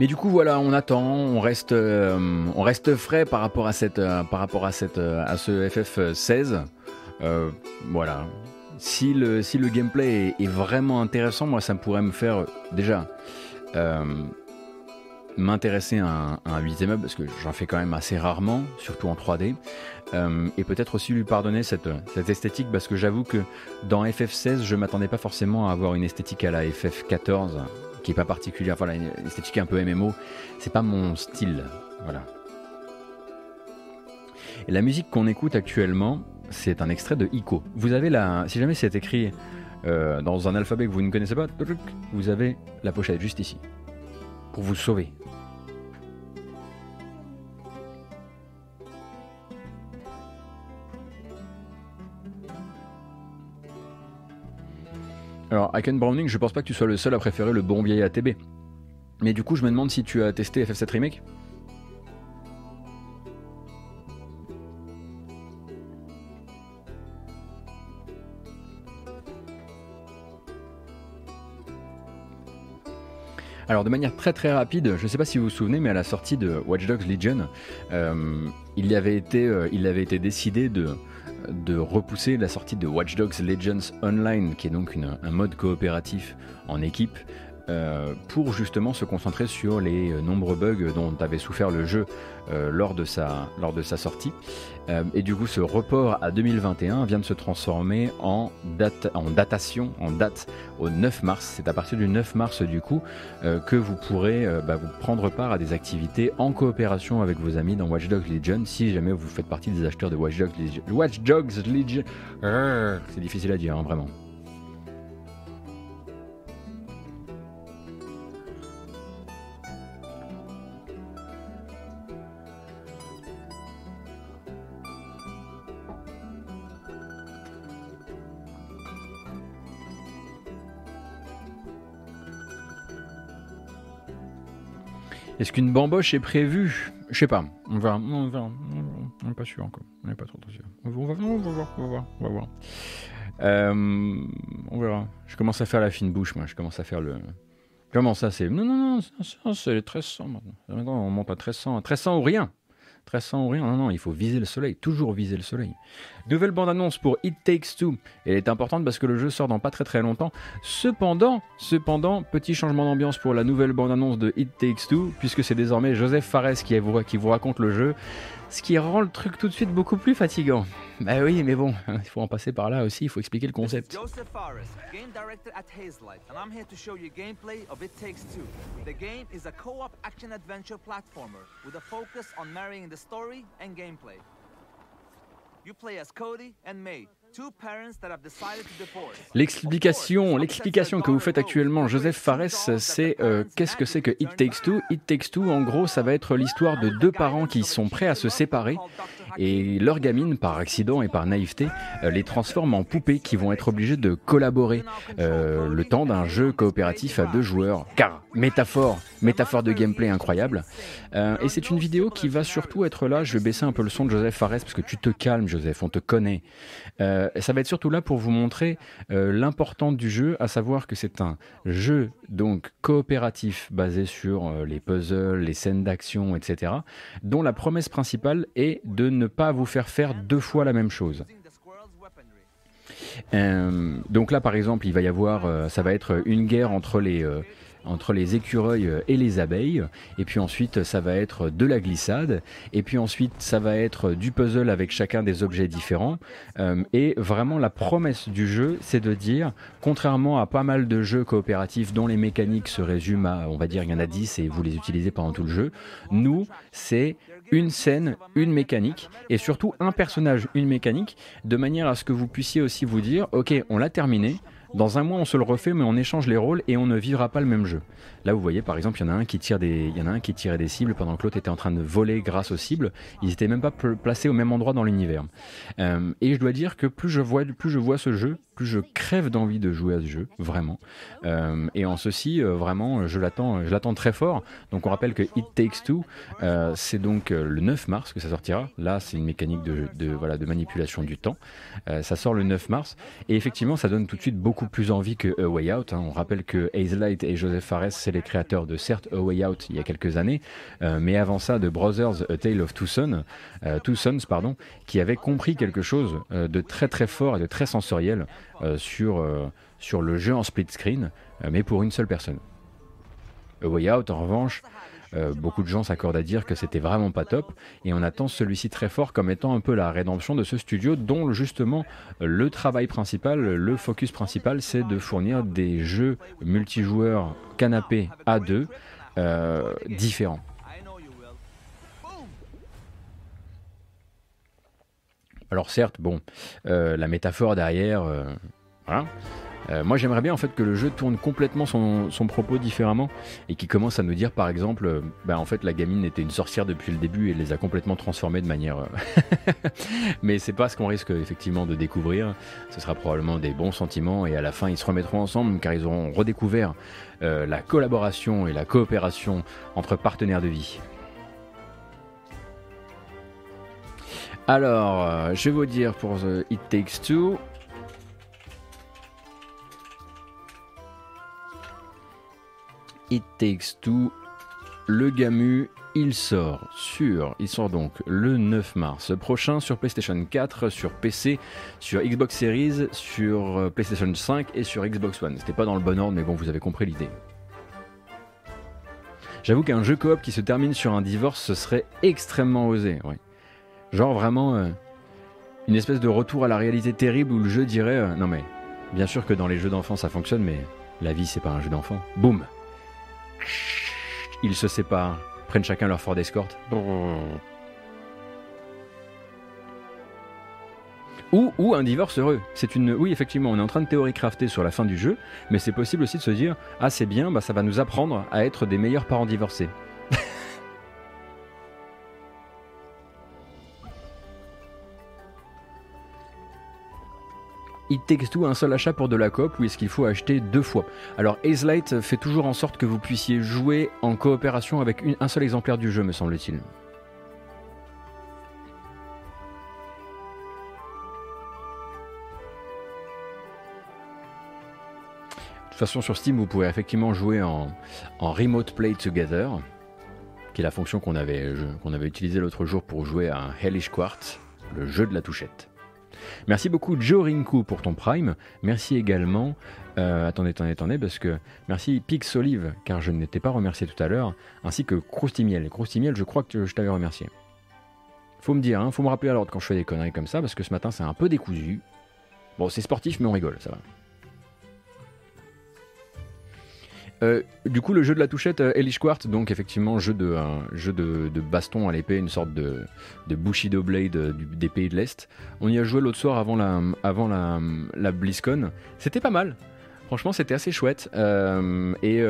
S1: Mais du coup, voilà, on attend, on reste, euh, on reste frais par rapport à, cette, euh, par rapport à, cette, euh, à ce FF16. voilà. Si le, si le gameplay est, vraiment intéressant, moi, ça pourrait me faire déjà m'intéresser à un, à un 8 up parce que j'en fais quand même assez rarement, surtout en 3D. et peut-être aussi lui pardonner cette, cette esthétique parce que j'avoue que dans FF16, je m'attendais pas forcément à avoir une esthétique à la FF14 qui est pas particulière. Voilà, une esthétique un peu MMO. C'est pas mon style. Voilà. Et la musique qu'on écoute actuellement, c'est un extrait de Ico. Vous avez la. Si jamais c'est écrit euh, dans un alphabet que vous ne connaissez pas, vous avez la pochette juste ici. Pour vous sauver. Alors, Aken Browning, je pense pas que tu sois le seul à préférer le bon vieil ATB. Mais du coup, je me demande si tu as testé FF7 Remake Alors de manière très très rapide, je ne sais pas si vous vous souvenez, mais à la sortie de Watch Dogs Legion, euh, il, avait été, euh, il avait été décidé de, de repousser la sortie de Watch Dogs Legends Online, qui est donc un mode coopératif en équipe, euh, pour justement se concentrer sur les euh, nombreux bugs dont avait souffert le jeu euh, lors, de sa, lors de sa sortie. et du coup, ce report à 2021 vient de se transformer en, date, en datation, en date au 9 mars. C'est à partir du 9 mars, du coup, que vous pourrez bah, vous prendre part à des activités en coopération avec vos amis dans Watch Dogs Legion, si jamais vous faites partie des acheteurs de Watch Dogs Legion. Watch Dogs Legion. C'est difficile à dire, hein, vraiment. Est-ce qu'une bamboche est prévue? Je sais pas. On verra. On verra. On n'est pas sûr encore. On n'est pas trop, sûr. On va, voir. On va voir. On va voir. Euh, on verra. Je commence à faire la fine bouche, moi. Je commence à faire le. Comment ça, c'est. Non, non, non, c'est 1300 maintenant. Maintenant, on monte à 1300. 1300 ou rien. 1300 ou rien. Non, non, il faut viser le soleil. Toujours viser le soleil. Nouvelle bande-annonce pour It Takes Two. Elle est importante parce que le jeu sort dans pas très très longtemps. Cependant, cependant, petit changement d'ambiance pour la nouvelle bande-annonce de It Takes Two, puisque c'est désormais Joseph Fares qui vous, raconte le jeu ce qui rend le truc tout de suite beaucoup plus fatigant. Bah oui, mais bon, <laughs> il faut en passer par là aussi, il faut expliquer le concept. Joseph Fares, game director at Hazelight, and I'm here to show you gameplay of It Takes Two. The game is a co-op action-adventure platformer with focus on marrying the story and gameplay. You play as Cody and May, L'explication, l'explication que vous faites actuellement, Joseph Fares, c'est euh, qu'est-ce que c'est que It Takes Two? It Takes Two, en gros, ça va être l'histoire de deux parents qui sont prêts à se séparer et leur gamine, par accident et par naïveté, euh, les transforme en poupées qui vont être obligées de collaborer euh, le temps d'un jeu coopératif à deux joueurs. Car métaphore, métaphore de gameplay incroyable. et c'est une vidéo qui va surtout être là. Je vais baisser un peu le son de Joseph Fares parce que tu te calmes, Joseph, on te connaît. Euh, ça va être surtout là pour vous montrer euh, l'importance du jeu, à savoir que c'est un jeu donc coopératif basé sur euh, les puzzles, les scènes d'action, etc., dont la promesse principale est de ne pas vous faire faire deux fois la même chose. donc là, par exemple, il va y avoir, ça va être une guerre entre les entre les écureuils et les abeilles. Et puis ensuite, ça va être de la glissade. Et puis ensuite, ça va être du puzzle avec chacun des objets différents. Euh, et vraiment, la promesse du jeu, c'est de dire, contrairement à pas mal de jeux coopératifs dont les mécaniques se résument à, on va dire, il y en a 10 et vous les utilisez pendant tout le jeu, nous, c'est une scène, une mécanique, et surtout un personnage, une mécanique, de manière à ce que vous puissiez aussi vous dire, ok, on l'a terminé, dans un mois, on se le refait, mais on échange les rôles et on ne vivra pas le même jeu. Là, vous voyez, par exemple, il y en a un qui tire des, il y en a un qui tirait des cibles pendant que l'autre était en train de voler grâce aux cibles. Ils n'étaient même pas placés au même endroit dans l'univers. Euh, et je dois dire que plus je vois, plus je vois ce jeu, plus je crève d'envie de jouer à ce jeu, vraiment. Euh, et en ceci, euh, vraiment, je l'attends, je l'attends très fort. Donc, on rappelle que It Takes Two, c'est donc le 9 mars que ça sortira. Là, c'est une mécanique de, voilà, de manipulation du temps. ça sort le 9 mars. Et effectivement, ça donne tout de suite beaucoup plus envie que A Way Out. Hein. On rappelle que Light et Joseph Fares, les créateurs de certes A Way Out il y a quelques années, euh, mais avant ça de Brothers A Tale of Two Sons, euh, Two Sons pardon, qui avait compris quelque chose euh, de très très fort et de très sensoriel sur, sur le jeu en split screen, mais pour une seule personne. A Way Out, en revanche, euh, beaucoup de gens s'accordent à dire que c'était vraiment pas top, et on attend celui-ci très fort comme étant un peu la rédemption de ce studio, dont justement le travail principal, le focus principal, c'est de fournir des jeux multijoueurs canapé à deux euh, différents. Alors certes, bon, euh, la métaphore derrière, voilà, euh, moi j'aimerais bien en fait que le jeu tourne complètement son, propos différemment et qui commence à nous dire par exemple, euh, bah, en fait la gamine était une sorcière depuis le début et les a complètement transformés de manière... Euh, <laughs> mais c'est pas ce qu'on risque effectivement de découvrir, ce sera probablement des bons sentiments et à la fin ils se remettront ensemble car ils auront redécouvert la collaboration et la coopération entre partenaires de vie. Alors, je vais vous dire pour The It Takes Two, It Takes Two, le Gamu, il sort sur, il sort donc le 9 mars prochain sur PlayStation 4, sur PC, sur Xbox Series, sur euh, PlayStation 5 et sur Xbox One. C'était pas dans le bon ordre, mais bon, vous avez compris l'idée. J'avoue qu'un jeu coop qui se termine sur un divorce, ce serait extrêmement osé. Genre vraiment euh, une espèce de retour à la réalité terrible où le jeu dirait euh, non mais bien sûr que dans les jeux d'enfants ça fonctionne, mais la vie c'est pas un jeu d'enfant. Boum ils se séparent, prennent chacun leur fort d'escorte. Ou, un divorce heureux. C'est une, oui, effectivement, on est en train de théorie crafter sur la fin du jeu, mais c'est possible aussi de se dire, ah c'est bien, bah, ça va nous apprendre à être des meilleurs parents divorcés. It Takes Two un seul achat pour de la coop ou est-ce qu'il faut acheter deux fois? Alors Ace Light fait toujours en sorte que vous puissiez jouer en coopération avec un seul exemplaire du jeu me semble-t-il. De toute façon sur Steam vous pouvez effectivement jouer en, Remote Play Together, qui est la fonction qu'on avait, qu'on avait utilisée l'autre jour pour jouer à Hellish Quartz, le jeu de la touchette. Merci beaucoup Joe Rinku pour ton Prime. Merci également. Euh, attendez, attendez, attendez, parce que merci Pix Olive, car je ne t'ai pas remercié tout à l'heure, ainsi que Croustimiel. Croustimiel, je crois que je t'avais remercié. Faut me dire, hein, faut me rappeler à l'ordre quand je fais des conneries comme ça, parce que ce matin c'est un peu décousu. Bon, c'est sportif, mais on rigole, ça va. Euh, du coup, le jeu de la touchette euh, Elish Quartz, donc effectivement, jeu de, jeu de, baston à l'épée, une sorte de, de Bushido Blade euh, des pays de l'Est. On y a joué l'autre soir avant la, avant la, BlizzCon. C'était pas mal. Franchement, c'était assez chouette. et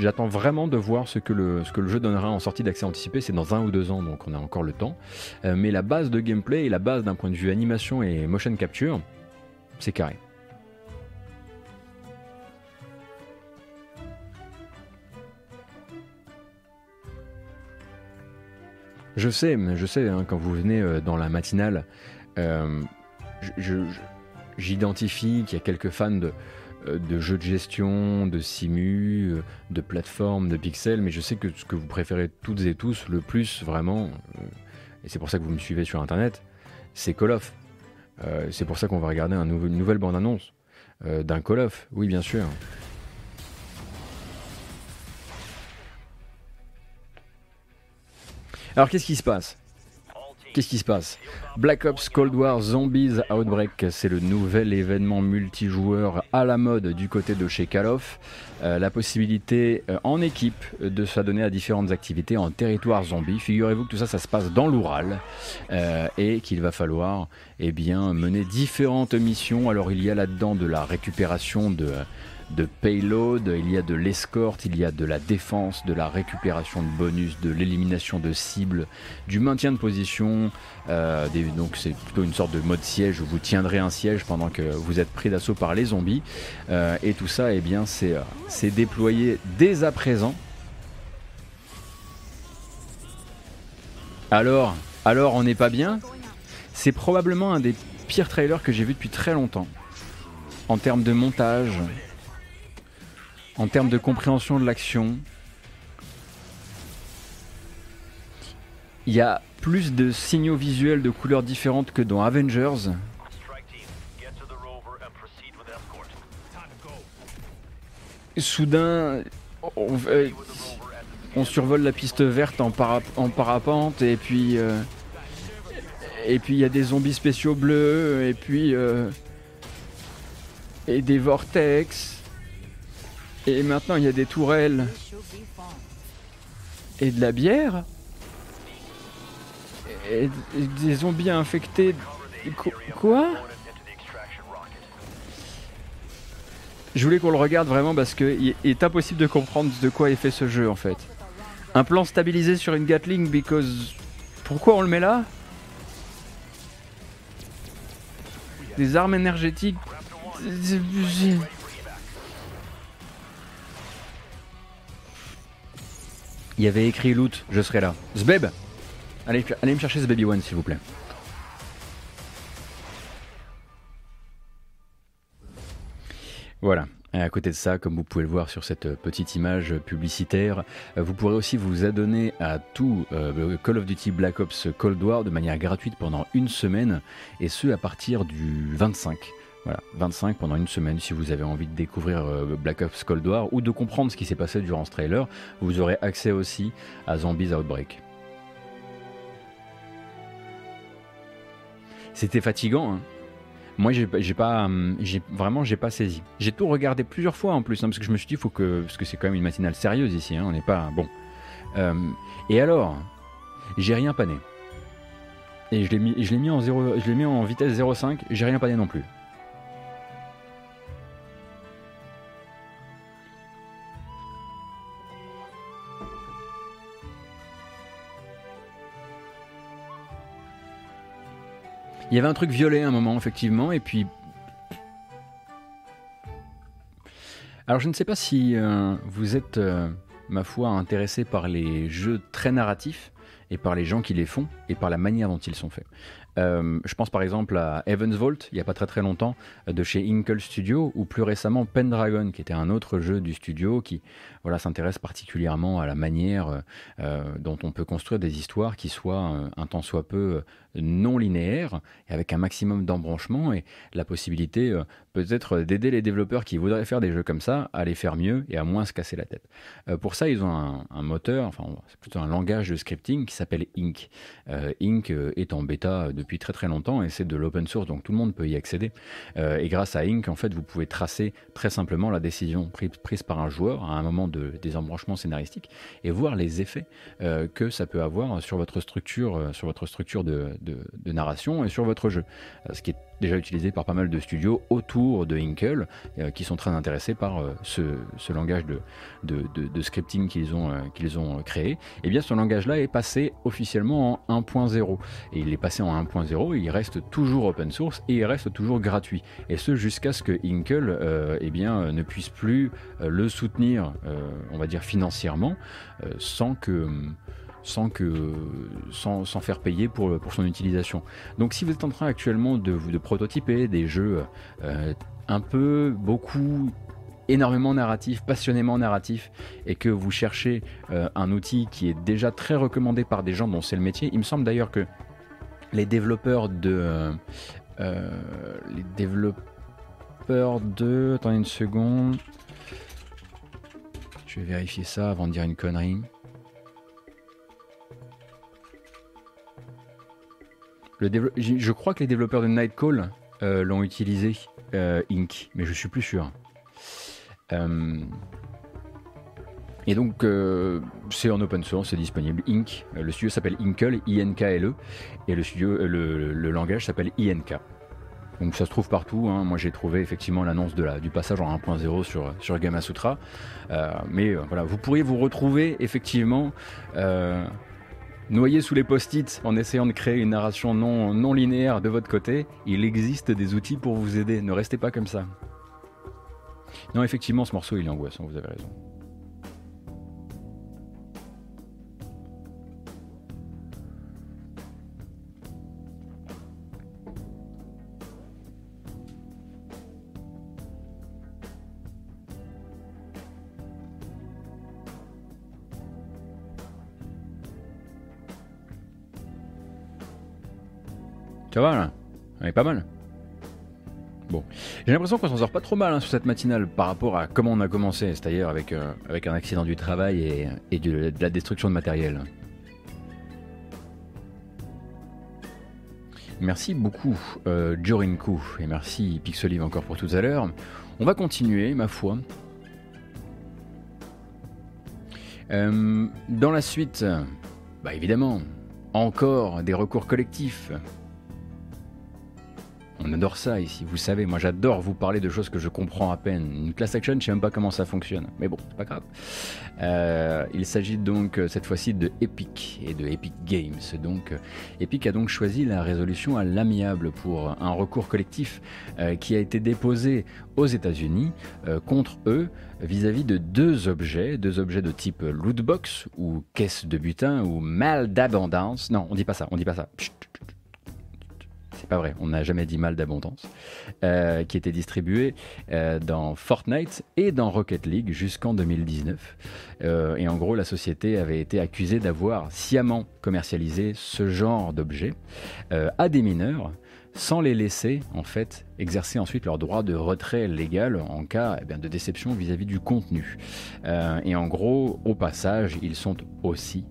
S1: j'attends vraiment de voir ce que, le, ce que le jeu donnera en sortie d'accès anticipé. C'est dans un ou deux ans, donc on a encore le temps. mais la base de gameplay et la base d'un point de vue animation et motion capture, c'est carré. Je sais, mais je sais, hein, quand vous venez euh, dans la matinale, euh, j'identifie qu'il y a quelques fans de, euh, jeux de gestion, de simu, de plateformes, de pixels, mais je sais que ce que vous préférez toutes et tous le plus, vraiment, et c'est pour ça que vous me suivez sur Internet, c'est Call of. c'est pour ça qu'on va regarder un une nouvelle bande-annonce d'un Call of, oui bien sûr. Alors qu'est-ce qui se passe? Qu'est-ce qui se passe? Black Ops Cold War Zombies Outbreak, c'est le nouvel événement multijoueur à la mode du côté de chez Call of. Euh, la possibilité euh, en équipe de s'adonner à différentes activités en territoire zombie. Figurez-vous que tout ça, ça se passe dans l'Oural euh, et qu'il va falloir eh mener différentes missions. Alors il y a là-dedans de la récupération de de payload, il y a de l'escorte, il y a de la défense, de la récupération de bonus, de l'élimination de cibles, du maintien de position. Euh, donc c'est plutôt une sorte de mode siège où vous tiendrez un siège pendant que vous êtes pris d'assaut par les zombies. Euh, et tout ça, eh bien, euh, c'est déployé dès à présent. Alors, alors on n'est pas bien? C'est probablement un des pires trailers que j'ai vu depuis très longtemps. En termes de montage, en termes de compréhension de l'action. Il y a plus de signaux visuels de couleurs différentes que dans Avengers. Soudain, on, survole la piste verte en, parapente et puis euh, et puis il y a des zombies spéciaux bleus et puis euh, et des vortex et maintenant, il y a des tourelles. Et de la bière. Et des zombies infectés. Quoi? Je voulais qu'on le regarde vraiment parce qu'il est impossible de comprendre de quoi est fait ce jeu en fait. Un plan stabilisé sur une Gatling because... Pourquoi on le met là? Des armes énergétiques... Il y avait écrit loot, je serai là. Zbeb allez, allez me chercher ce one s'il vous plaît. Voilà. Et à côté de ça, comme vous pouvez le voir sur cette petite image publicitaire, vous pourrez aussi vous adonner à tout euh, Call of Duty Black Ops Cold War de manière gratuite pendant une semaine, et ce à partir du 25. Voilà, 25 pendant une semaine si vous avez envie de découvrir euh, Black Ops Cold War ou de comprendre ce qui s'est passé durant ce trailer. Vous aurez accès aussi à Zombies Outbreak. C'était fatigant, hein. Moi, j'ai pas, hum, vraiment, j'ai pas saisi. J'ai tout regardé plusieurs fois en plus, hein, parce que je me suis dit, que, parce que c'est quand même une matinale sérieuse ici, hein, on n'est pas bon. Hum, et alors, j'ai rien pané. Et je l'ai mis, je l'ai mis en zéro, je l'ai mis en vitesse 0,5. J'ai rien pané non plus. Il y avait un truc violet à un moment, effectivement, et puis. Alors, je ne sais pas si euh, vous êtes, euh, ma foi, intéressé par les jeux très narratifs et par les gens qui les font et par la manière dont ils sont faits. Euh, je pense par exemple à Evans Vault, il n'y a pas très très longtemps, de chez Inkle Studio, ou plus récemment Pendragon, qui était un autre jeu du studio qui voilà, s'intéresse particulièrement à la manière dont on peut construire des histoires qui soient un tant soit peu non linéaire et avec un maximum d'embranchement et la possibilité euh, peut-être d'aider les développeurs qui voudraient faire des jeux comme ça à les faire mieux et à moins se casser la tête. Euh, pour ça, ils ont un, moteur, enfin c'est plutôt un langage de scripting qui s'appelle Ink. Euh, Ink est en bêta depuis très très longtemps et c'est de l'open source donc tout le monde peut y accéder. et grâce à Ink, en fait, vous pouvez tracer très simplement la décision prise, par un joueur à un moment de, des embranchements scénaristiques et voir les effets que ça peut avoir sur votre structure, sur votre structure de, de, narration et sur votre jeu. Euh, ce qui est déjà utilisé par pas mal de studios autour de Inkle euh, qui sont très intéressés par euh, ce, langage de, scripting qu'ils ont, ont créé. Et eh bien ce langage-là est passé officiellement en 1.0. Et il est passé en 1.0, il reste toujours open source et il reste toujours gratuit. Et ce jusqu'à ce que Inkle eh bien, ne puisse plus le soutenir, on va dire financièrement, sans que sans, que, sans, faire payer pour, pour, son utilisation. Donc si vous êtes en train actuellement de, de prototyper des jeux euh, un peu, beaucoup, énormément narratifs, passionnément narratifs, et que vous cherchez euh, un outil qui est déjà très recommandé par des gens dont c'est le métier, il me semble d'ailleurs que les développeurs de, les développeurs de... Attendez une seconde. Je vais vérifier ça avant de dire une connerie. Je crois que les développeurs de Nightcall euh, l'ont utilisé, euh, Inc, mais je suis plus sûr. Euh, et donc, c'est en open source, c'est disponible. Inc, le studio s'appelle Inkle, I-N-K-L-E, et le, studio, le, langage s'appelle INK. Donc ça se trouve partout. Hein. Moi j'ai trouvé effectivement l'annonce du passage en 1.0 sur, sur Gamasutra. mais voilà, vous pourriez vous retrouver effectivement Noyé sous les post-it en essayant de créer une narration non, non linéaire de votre côté, il existe des outils pour vous aider. Ne restez pas comme ça. Non, effectivement, ce morceau, il est angoissant, vous avez raison. On est pas mal. Bon, j'ai l'impression qu'on s'en sort pas trop mal hein, sur cette matinale par rapport à comment on a commencé, c'est-à-dire avec, euh, avec un accident du travail et, de, la destruction de matériel. Merci beaucoup euh, Jorinku et merci Pixelive encore pour tout à l'heure. On va continuer, ma foi. Euh, dans la suite, bah évidemment, encore des recours collectifs on adore ça ici, vous savez, moi j'adore vous parler de choses que je comprends à peine. Une class action, je sais même pas comment ça fonctionne, mais bon, c'est pas grave. Euh, il s'agit donc euh, cette fois-ci de Epic et de Epic Games. Donc euh, Epic a donc choisi la résolution à l'amiable pour un recours collectif qui a été déposé aux États-Unis contre eux vis-à-vis de deux objets, deux objets de type lootbox ou caisse de butin ou mal d'abondance. Non, on dit pas ça, on dit pas ça pas vrai, on n'a jamais dit mal d'abondance, euh, qui était distribué euh, dans Fortnite et dans Rocket League jusqu'en 2019. Euh, et en gros, la société avait été accusée d'avoir sciemment commercialisé ce genre d'objets à des mineurs sans les laisser en fait exercer ensuite leur droit de retrait légal en cas eh de déception vis-à-vis du contenu. et en gros, au passage, ils sont aussi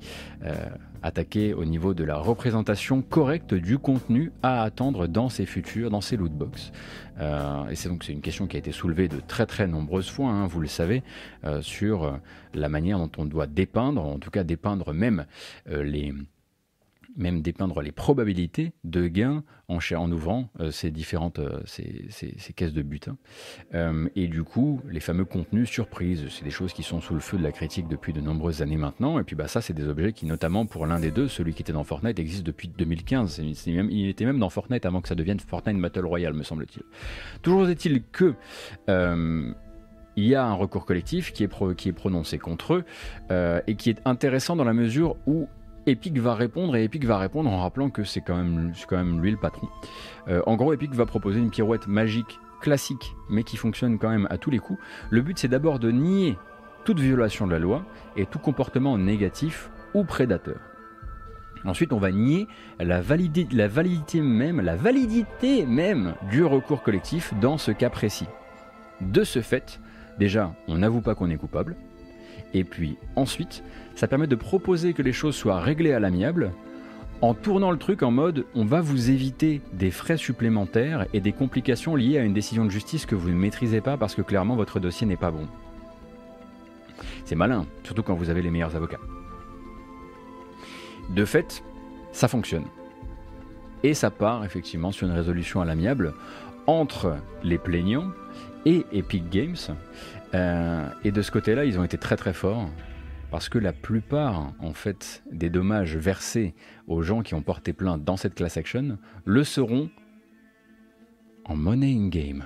S1: attaquer au niveau de la représentation correcte du contenu à attendre dans ces futurs, dans ces lootbox. Euh, et c'est donc une question qui a été soulevée de très très nombreuses fois, hein, vous le savez, euh, sur euh, la manière dont on doit dépeindre, en tout cas dépeindre même les même dépeindre les probabilités de gains en, ouvrant euh, ces différentes euh, ces, caisses de butin. Euh, et du coup, les fameux contenus surprises, c'est des choses qui sont sous le feu de la critique depuis de nombreuses années maintenant. Et puis bah, ça, c'est des objets qui, notamment pour l'un des deux, celui qui était dans Fortnite, existe depuis 2015. même, il était même dans Fortnite avant que ça devienne Fortnite Battle Royale, me semble-t-il. Toujours est-il que il y a un recours collectif qui est, qui est prononcé contre eux et qui est intéressant dans la mesure où Epic va répondre et Epic va répondre en rappelant que c'est quand, même, lui le patron. Euh, en gros, Epic va proposer une pirouette magique classique mais qui fonctionne quand même à tous les coups. Le but c'est d'abord de nier toute violation de la loi et tout comportement négatif ou prédateur. Ensuite, on va nier la validité même, la validité même du recours collectif dans ce cas précis. De ce fait, déjà, on n'avoue pas qu'on est coupable. Et puis ensuite, ça permet de proposer que les choses soient réglées à l'amiable en tournant le truc en mode on va vous éviter des frais supplémentaires et des complications liées à une décision de justice que vous ne maîtrisez pas parce que clairement votre dossier n'est pas bon. C'est malin, surtout quand vous avez les meilleurs avocats. De fait, ça fonctionne. Et ça part effectivement sur une résolution à l'amiable entre les plaignants et Epic Games. Euh, et de ce côté-là, ils ont été très très forts parce que la plupart en fait des dommages versés aux gens qui ont porté plainte dans cette class action le seront en money in game,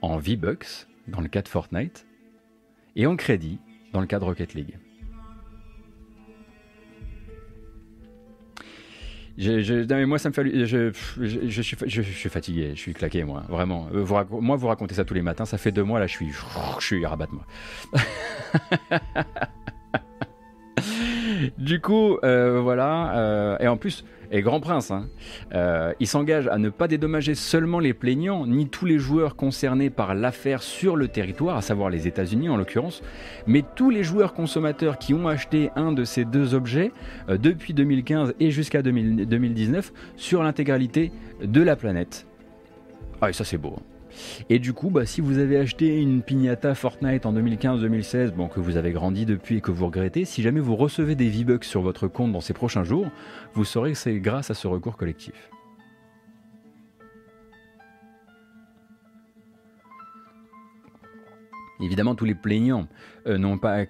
S1: en V-Bucks dans le cas de Fortnite et en crédit dans le cas de Rocket League. Je, moi, ça me fait. Je, je, suis, je, suis fatigué, je suis claqué, moi, vraiment. Euh, moi, vous racontez ça tous les matins, ça fait deux mois, là, je suis. Je suis rabat moi. <laughs> du coup, euh, voilà. Euh, et en plus, et Grand Prince, hein. euh, il s'engage à ne pas dédommager seulement les plaignants, ni tous les joueurs concernés par l'affaire sur le territoire, à savoir les États-Unis en l'occurrence, mais tous les joueurs consommateurs qui ont acheté un de ces deux objets euh, depuis 2015 et jusqu'à 2019 sur l'intégralité de la planète. Ah, et ça c'est beau. Hein. Et du coup, bah, si vous avez acheté une pignata Fortnite en 2015-2016, bon, que vous avez grandi depuis et que vous regrettez, si jamais vous recevez des V-Bucks sur votre compte dans ces prochains jours, vous saurez que c'est grâce à ce recours collectif. Évidemment, tous les plaignants euh, n'ont pas,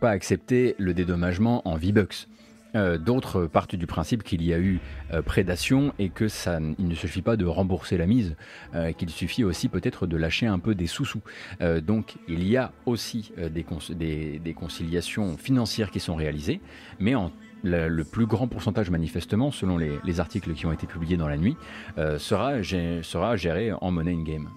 S1: pas, accepté le dédommagement en V-Bucks. Euh, d'autres partent du principe qu'il y a eu euh, prédation et que ça, il ne suffit pas de rembourser la mise, euh, qu'il suffit aussi peut-être de lâcher un peu des sous-sous. donc il y a aussi des, conciliations financières qui sont réalisées, mais le plus grand pourcentage manifestement, selon les, les, articles qui ont été publiés dans la nuit, sera, sera géré en money in-game.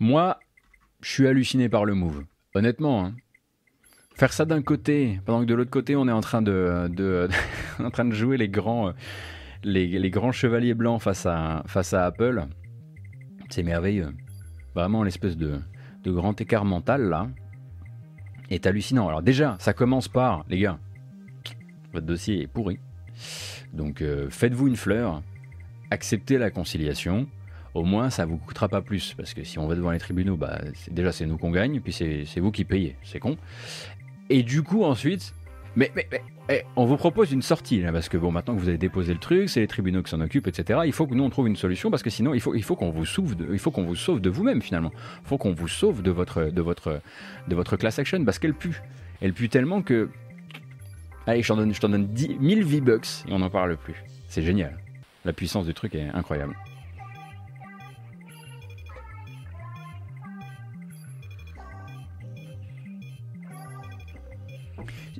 S1: Moi, je suis halluciné par le move. Honnêtement, hein. faire ça d'un côté, pendant que de l'autre côté, on est en train de, <laughs> en train de jouer les grands, les, grands chevaliers blancs face à, face à Apple, c'est merveilleux. Vraiment, l'espèce de, de grand écart mental là est hallucinant. Alors déjà, ça commence par, les gars, votre dossier est pourri. Donc euh, faites-vous une fleur, acceptez la conciliation, au moins ça vous coûtera pas plus. Parce que si on va devant les tribunaux, bah, déjà c'est nous qu'on gagne, puis c'est vous qui payez, c'est con. Et du coup ensuite, mais, eh, on vous propose une sortie, là, parce que bon, maintenant que vous avez déposé le truc, c'est les tribunaux qui s'en occupent, etc. Il faut que nous on trouve une solution, parce que sinon il faut, qu'on vous sauve de, il faut qu'on vous sauve de vous-même finalement. Il faut qu'on vous sauve de votre, de votre, de votre class action, parce qu'elle pue. Elle pue tellement que, allez, je t'en donne, je donne 10 000 V-bucks et on n'en parle plus. C'est génial. La puissance du truc est incroyable.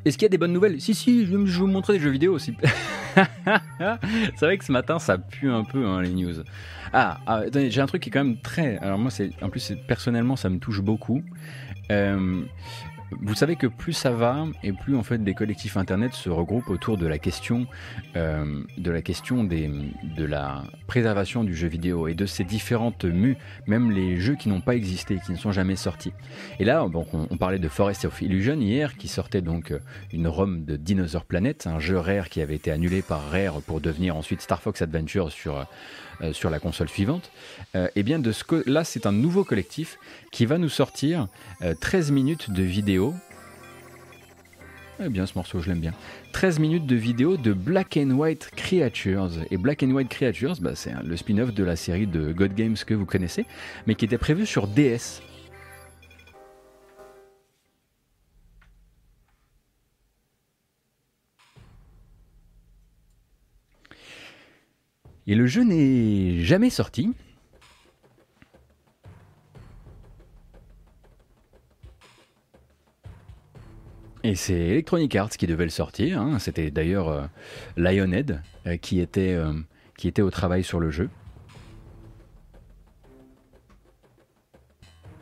S1: Est-ce qu'il y a des bonnes nouvelles? Si, si, je vais vous montrer des jeux vidéo aussi. <laughs> c'est vrai que ce matin, ça pue un peu hein, les news. Ah, ah j'ai un truc qui est quand même très. Alors, moi, c'est en plus, personnellement, ça me touche beaucoup. Euh, vous savez que plus ça va et plus en fait des collectifs internet se regroupent autour de la question euh, de la question des, préservation du jeu vidéo et de ses différentes mues, même les jeux qui n'ont pas existé, qui ne sont jamais sortis. Et là, on, parlait de Forest of Illusion hier, qui sortait donc euh, une ROM de Dinosaur Planet, un jeu Rare qui avait été annulé par Rare pour devenir ensuite Star Fox Adventure sur euh, sur la console suivante, et euh, eh bien de ce là c'est un nouveau collectif qui va nous sortir 13 euh, minutes de vidéo. Eh bien ce morceau je l'aime bien. 13 minutes de vidéo de Black and White Creatures. Et Black and White Creatures, bah, c'est le spin-off de la série de God Games que vous connaissez, mais qui était prévu sur DS. Et le jeu n'est jamais sorti. Et c'est Electronic Arts qui devait le sortir. Hein. C'était d'ailleurs euh, Lionhead euh, qui, était, euh, qui était au travail sur le jeu.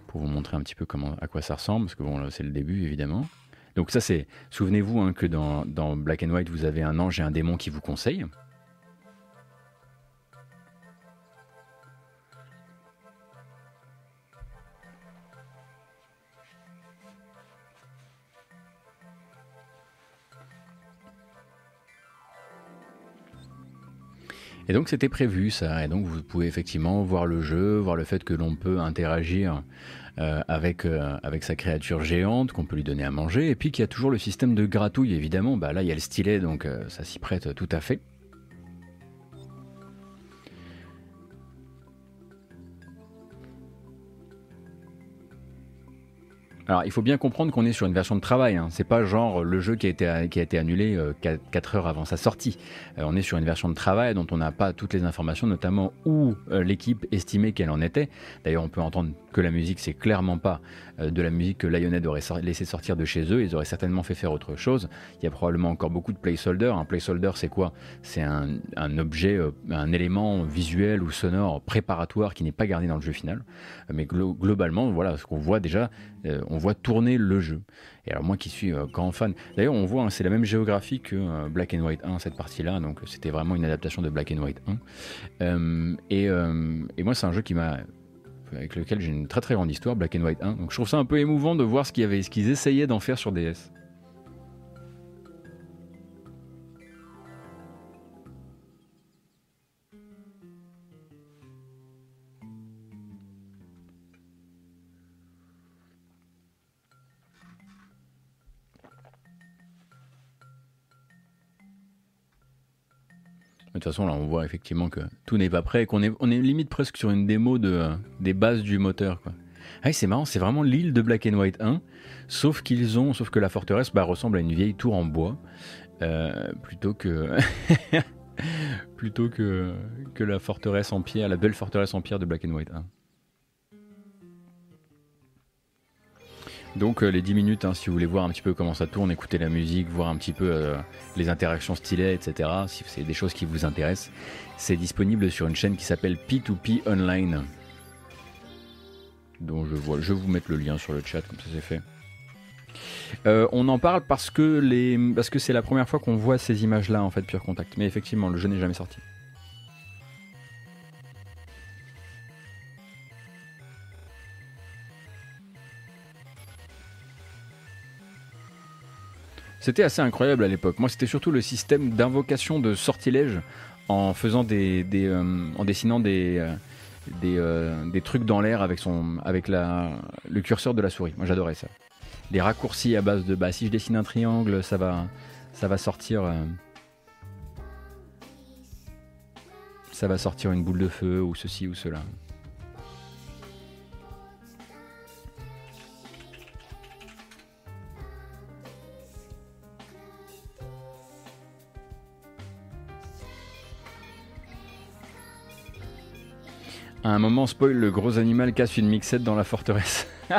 S1: Pour vous montrer un petit peu comment, à quoi ça ressemble, parce que bon, c'est le début évidemment. Donc ça c'est, souvenez-vous hein, que dans, dans Black and White vous avez un ange et un démon qui vous conseillent. Et donc c'était prévu ça, et donc vous pouvez effectivement voir le jeu, voir le fait que l'on peut interagir euh, avec, euh, avec sa créature géante, qu'on peut lui donner à manger, et puis qu'il y a toujours le système de gratouille évidemment, bah là il y a le stylet donc euh, ça s'y prête tout à fait. Alors, il faut bien comprendre qu'on est sur une version de travail. Hein. C'est pas genre le jeu qui a été, annulé 4, euh, heures avant sa sortie. Euh, on est sur une version de travail dont on n'a pas toutes les informations, notamment où euh, l'équipe estimait qu'elle en était. D'ailleurs, on peut entendre que la musique, c'est clairement pas de la musique que Lionhead aurait laissé sortir de chez eux. Ils auraient certainement fait faire autre chose. Il y a probablement encore beaucoup de placeholder. Un placeholder, c'est quoi? C'est un, objet, un élément visuel ou sonore préparatoire qui n'est pas gardé dans le jeu final. Mais globalement, voilà, ce qu'on voit déjà, on voit tourner le jeu. Et alors moi qui suis euh, grand fan, d'ailleurs on voit, hein, c'est la même géographie que euh, Black and White 1, cette partie-là, donc c'était vraiment une adaptation de Black and White 1. Euh, et, et, moi c'est un jeu qui m'a avec lequel j'ai une très très grande histoire, Black and White 1. Donc je trouve ça un peu émouvant de voir ce qu'ils essayaient d'en faire sur DS. Toute façon, là, on voit effectivement que tout n'est pas prêt, qu'on est, on limite presque sur une démo de, des bases du moteur. Ah, c'est marrant, c'est vraiment l'île de Black and White 1, sauf qu'ils ont, sauf que la forteresse bah, ressemble à une vieille tour en bois, euh, plutôt que <laughs> plutôt que, que la forteresse en pierre, la belle forteresse en pierre de Black and White 1. Donc euh, les 10 minutes, hein, si vous voulez voir un petit peu comment ça tourne, écouter la musique, voir un petit peu euh, les interactions stylées, etc., si c'est des choses qui vous intéressent, c'est disponible sur une chaîne qui s'appelle P2P Online. Je, vais vous mettre le lien sur le chat, comme ça c'est fait. Euh, on en parle parce que parce que c'est la première fois qu'on voit ces images-là en fait, Pure Contact. Mais effectivement, le jeu n'est jamais sorti. C'était assez incroyable à l'époque. Moi, c'était surtout le système d'invocation de sortilèges en faisant des, euh, en dessinant des, euh, euh, des, trucs dans l'air avec son, avec la, le curseur de la souris. Moi, j'adorais ça. Les raccourcis à base de, bah, si je dessine un triangle, ça va, ça va sortir, ça va sortir une boule de feu ou ceci ou cela. À un moment, spoil, le gros animal casse une mixette dans la forteresse. <laughs>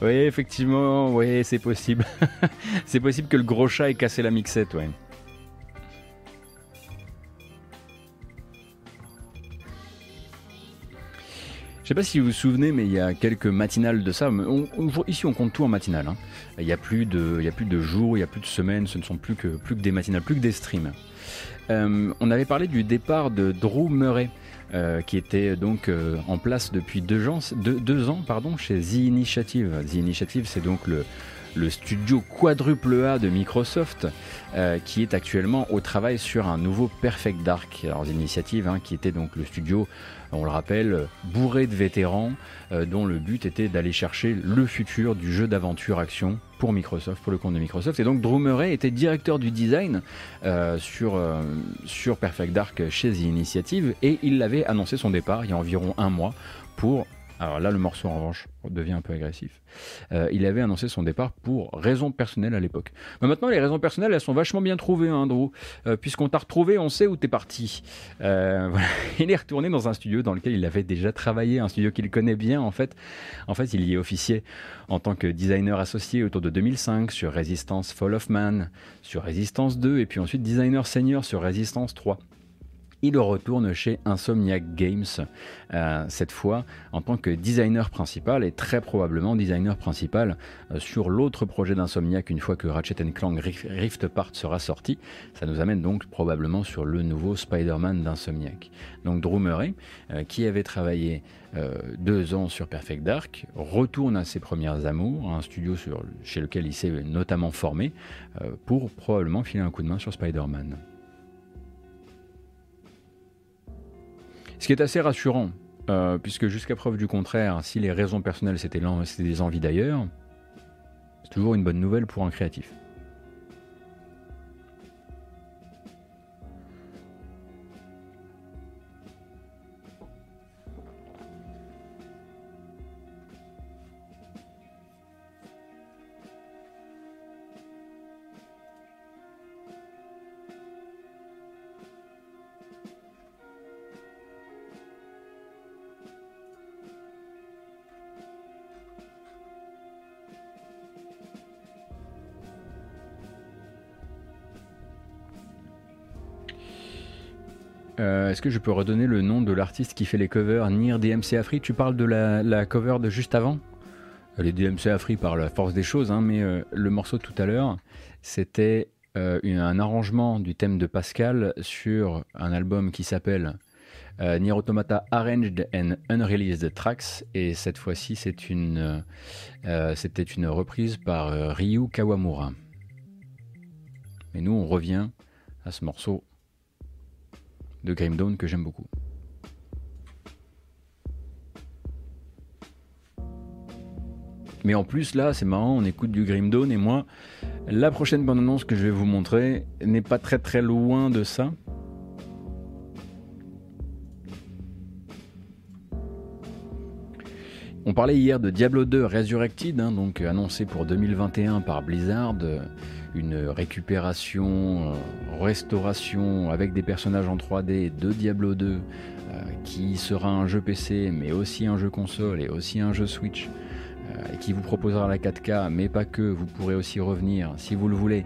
S1: oui, effectivement, oui, c'est possible. <laughs> c'est possible que le gros chat ait cassé la mixette, ouais. Je sais pas si vous vous souvenez, mais il y a quelques matinales de ça. ici, on compte tout en matinale. Hein. Il n'y a plus de, jours, il n'y a plus de semaines. Ce ne sont plus que des matinales, plus que des streams. Euh, on avait parlé du départ de Drew Murray. Euh, qui était donc euh, en place depuis deux ans, pardon, chez The Initiative. The Initiative, c'est donc le, le studio quadruple A de Microsoft, qui est actuellement au travail sur un nouveau Perfect Dark. Alors, The Initiative, hein, qui était donc le studio on le rappelle, bourré de vétérans, euh, dont le but était d'aller chercher le futur du jeu d'aventure-action pour Microsoft, pour le compte de Microsoft. Et donc Drew était directeur du design euh, sur, euh, sur Perfect Dark chez The Initiative, et il avait annoncé son départ il y a environ un mois pour alors là, le morceau en revanche devient un peu agressif. Euh, il avait annoncé son départ pour raisons personnelles à l'époque. Mais maintenant, les raisons personnelles, elles sont vachement bien trouvées, hein, Drew. Euh, puisqu'on t'a retrouvé, on sait où t'es parti. Euh, <laughs> il est retourné dans un studio dans lequel il avait déjà travaillé, un studio qu'il connaît bien en fait. En fait, il y est officier en tant que designer associé autour de 2005 sur Resistance Fall of Man, sur Resistance 2 et puis ensuite designer senior sur Resistance 3 il retourne chez Insomniac Games, euh, cette fois en tant que designer principal et très probablement designer principal euh, sur l'autre projet d'Insomniac une fois que Ratchet Clank Rift Apart sera sorti. Ça nous amène donc probablement sur le nouveau Spider-Man d'Insomniac. Donc Drew Murray, euh, qui avait travaillé deux ans sur Perfect Dark, retourne à ses premières amours, un studio chez lequel il s'est notamment formé, pour probablement filer un coup de main sur Spider-Man. Ce qui est assez rassurant, euh, puisque jusqu'à preuve du contraire, si les raisons personnelles c'était des envies d'ailleurs, c'est toujours une bonne nouvelle pour un créatif. Euh, est-ce que je peux redonner le nom de l'artiste qui fait les covers Nir DMC Afri Tu parles de la, cover de juste avant? Les DMC Afri par la force des choses, hein, mais le morceau tout à l'heure, c'était un arrangement du thème de Pascal sur un album qui s'appelle euh, Nier Automata Arranged and Unreleased Tracks, et cette fois-ci c'est une, euh, c'était une reprise par euh, Ryu Kawamura. Et nous on revient à ce morceau de Grim Dawn que j'aime beaucoup. Mais en plus là c'est marrant, on écoute du Grim Dawn et moi la prochaine bande annonce que je vais vous montrer n'est pas très très loin de ça. On parlait hier de Diablo 2 Resurrected, hein, donc annoncé pour 2021 par Blizzard, euh, une récupération, euh, restauration avec des personnages en 3D de Diablo 2, qui sera un jeu PC, mais aussi un jeu console et aussi un jeu Switch et qui vous proposera la 4K, mais pas que, vous pourrez aussi revenir, si vous le voulez,